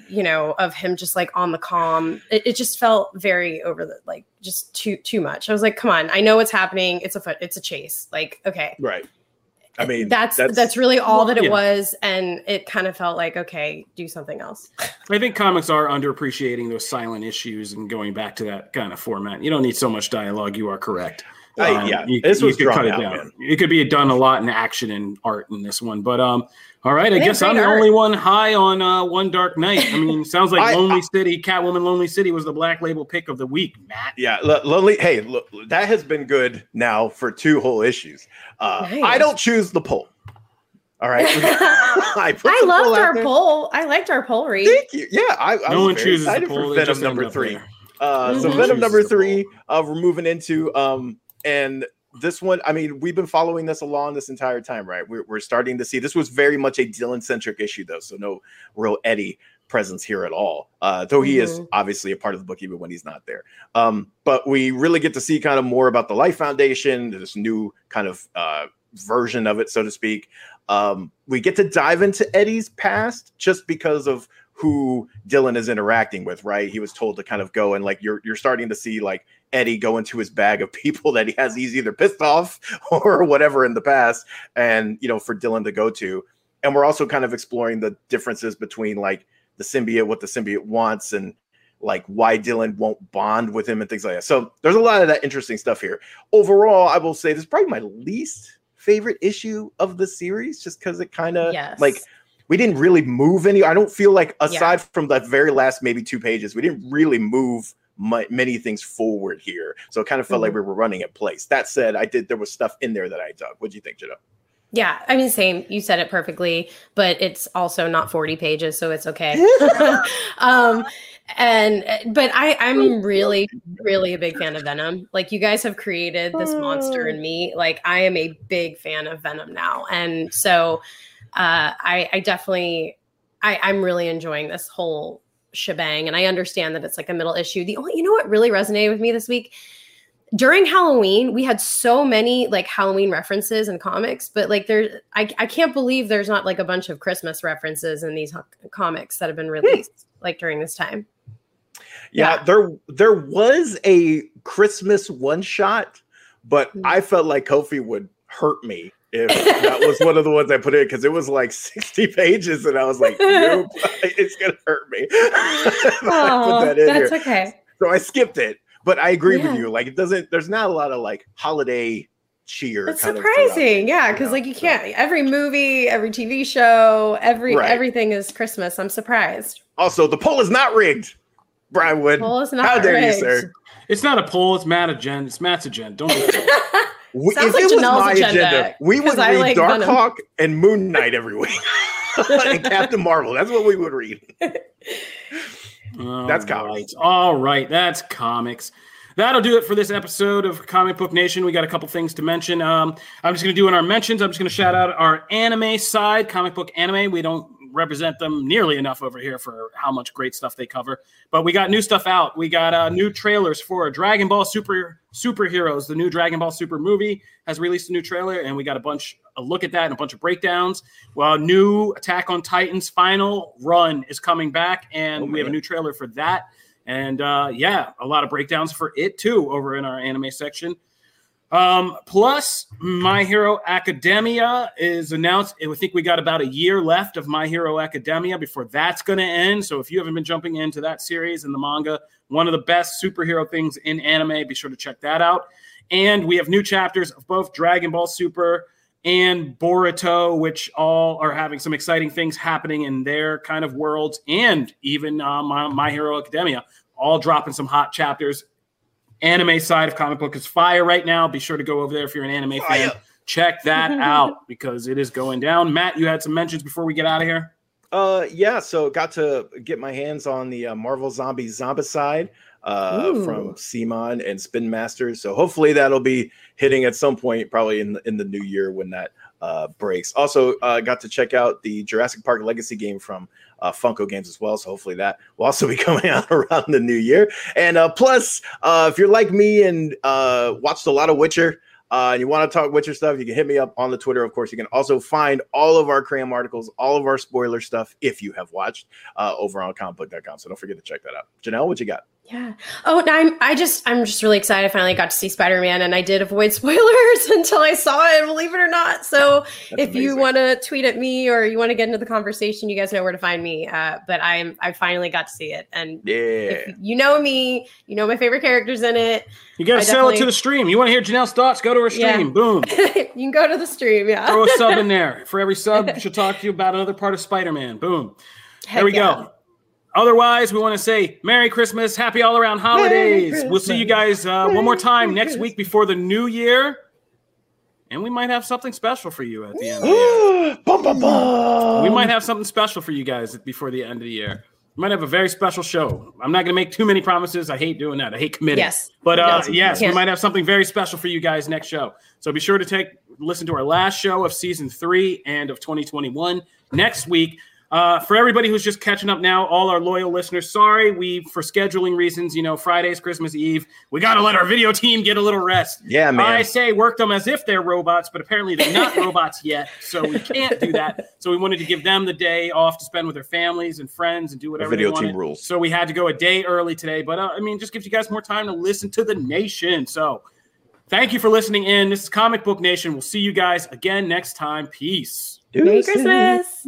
you know, of him just like on the calm. It, it just felt very over the like just too too much. I was like, come on, I know what's happening. It's a foot, it's a chase. Like okay, Right. I mean, that's that's, really all Well, that it yeah. was, and it kind of felt like okay, do something else. I think comics are underappreciating those silent issues and going back to that kind of format. You don't need so much dialogue. You are correct. I- Um, yeah, you, this you was could drawn cut it down. man. It could be done a lot in action and art in this one. But um, all right, I They have guess I'm the art. only one high on uh, One Dark Night. I mean, sounds like I- Lonely City, Catwoman, Lonely City was the black label pick of the week, Matt. Yeah, lo- lonely. Hey, look, that has been good now for two whole issues. Uh, Nice. I don't choose the poll. All right, I, put I loved our there. poll. I liked our poll read. Thank you. Yeah, I, I no was one very chooses the excited poll. for Venom number three. Uh, so Mhm. Venom number three, uh, we're moving into, um, and this one, I mean, we've been following this along this entire time, right? We're, we're starting to see this was very much a Dylan centric issue, though, so no real Eddie presence here at all. Uh, though he is Mhm. obviously a part of the book even when he's not there. Um, but we really get to see kind of more about the Life Foundation, this new kind of uh, version of it, so to speak. Um, we get to dive into Eddie's past just because of who Dylan is interacting with, right? He was told to kind of go and like you're you're starting to see like Eddie go into his bag of people that he has he's either pissed off or whatever in the past, and you know, for Dylan to go to. And we're also kind of exploring the differences between like the symbiote, what the symbiote wants, and like why Dylan won't bond with him and things like that. So there's a lot of that interesting stuff here. Overall, I will say this is probably my least favorite issue of the series, just because it kind of Yes. like we didn't really move any. I don't feel like Yeah. aside from the very last maybe two pages, we didn't really move mu- many things forward here. So it kind of felt like Mhm. we were running at place. That said, I did there was stuff in there that I dug. What do you think, Jado? Yeah, I mean, same. You said it perfectly, but it's also not 40 pages, so it's okay. um, and but I, I'm really, really a big fan of Venom. Like you guys have created this monster in me. Like I am a big fan of Venom now, and so uh, I, I definitely, I, I'm really enjoying this whole shebang. And I understand that it's like a middle issue. The only, you know, what really resonated with me this week during Halloween, we had so many like Halloween references and comics, but like there, I, I can't believe there's not like a bunch of Christmas references in these ho- comics that have been released like during this time. Yeah, Yeah. there there was a Christmas one shot, but Mm. I felt like Kofi would hurt me if that was one of the ones I put in because it was like 60 pages, and I was like, nope, it's gonna hurt me. if I Aw, put that in that's here. okay. So I skipped it. But I agree Yeah. with you. Like it doesn't there's not a lot of like holiday cheer. It's kind surprising, it, yeah, you because know, like you can't every movie, every TV show, every Right. everything is Christmas. I'm surprised. Also, the poll is not rigged. Brian Wood. Well, it's not How dare you, rigged. sir? It's not a poll. It's Matt agenda. It's Matt's agenda. Don't. be- We- Sounds if like it was Janelle's my agenda, agenda, we 'cause would I read like Dark Venom. Hawk and Moon Knight every week. and Captain Marvel. That's what we would read. All That's right. comics. All right, that's comics. That'll do it for this episode of Comic Book Nation. We got a couple things to mention. Um, I'm just going to do in our mentions. I'm just going to shout out our anime side, comic book anime. We don't represent them nearly enough over here for how much great stuff they cover. But we got new stuff out. We got uh, new trailers for Dragon Ball Super Superheroes. The new Dragon Ball Super movie has released a new trailer, and we got a bunch a look at that and a bunch of breakdowns. Well, new Attack on Titan's final run is coming back, and Oh, we have a new trailer for that. And uh, yeah, a lot of breakdowns for it too over in our anime section. Um, plus, My Hero Academia is announced. I think we got about a year left of My Hero Academia before that's going to end. So if you haven't been jumping into that series and the manga, one of the best superhero things in anime, be sure to check that out. And we have new chapters of both Dragon Ball Super and Boruto, which all are having some exciting things happening in their kind of worlds, and even uh, My, My Hero Academia, all dropping some hot chapters. Anime side of comic book is fire right now. Be sure to go over there if you're an anime fan. Check that out because it is going down. Matt, you had some mentions before we get out of here. Uh, yeah. So got to get my hands on the uh, Marvel Zombie Zombicide uh, Ooh. from CMON and Spin Masters. So hopefully that'll be hitting at some point, probably in the, in the new year when that uh, breaks. Also, uh, got to check out the Jurassic Park Legacy game from uh, Funko Games as well. So hopefully that will also be coming out around the new year. And uh, plus, uh, if you're like me and uh, watched a lot of Witcher. Uh, and you want to talk Witcher stuff, you can hit me up on the Twitter. Of course, you can also find all of our cram articles, all of our spoiler stuff, if you have watched, uh, over on comicbook.com. So don't forget to check that out. Janelle, what you got? Yeah. Oh, I'm. I just. I'm just really excited. I finally got to see Spider Man, and I did avoid spoilers until I saw it. Believe it or not. So, That's if you want to tweet at me or you want to get into the conversation, you guys know where to find me. Uh, but I'm. I finally got to see it, and Yeah. if you know me, you know my favorite characters in it. You got to sell it to the stream. You want to hear Janelle's thoughts? Go to her Yeah. stream. Boom. you can go to the stream. Yeah. Throw a sub in there. For every sub, she'll talk to you about another part of Spider Man. Boom. Heck there we yeah. go. Otherwise, we want to say Merry Christmas, Happy all around holidays. We'll see you guys uh, one more time next week before the new year. And we might have something special for you at the end of the year. bum, bum, bum. We might have something special for you guys before the end of the year. We might have a very special show. I'm not going to make too many promises. I hate doing that. I hate committing. Yes. But uh, Yes, yes, we might have something very special for you guys next show. So be sure to take listen to our last show of season three and of 2021 next week. Uh, for everybody who's just catching up now, all our loyal listeners, sorry, we for scheduling reasons, you know, Friday's Christmas Eve, we got to let our video team get a little rest. Yeah, man. I say work them as if they're robots, but apparently they're not robots yet. So we can't do that. So we wanted to give them the day off to spend with their families and friends and do whatever video they team wanted. rules. So we had to go a day early today, but uh, I mean, just gives you guys more time to listen to the nation. So thank you for listening in. This is Comic Book Nation. We'll see you guys again next time. Peace. Merry Deuces. Christmas.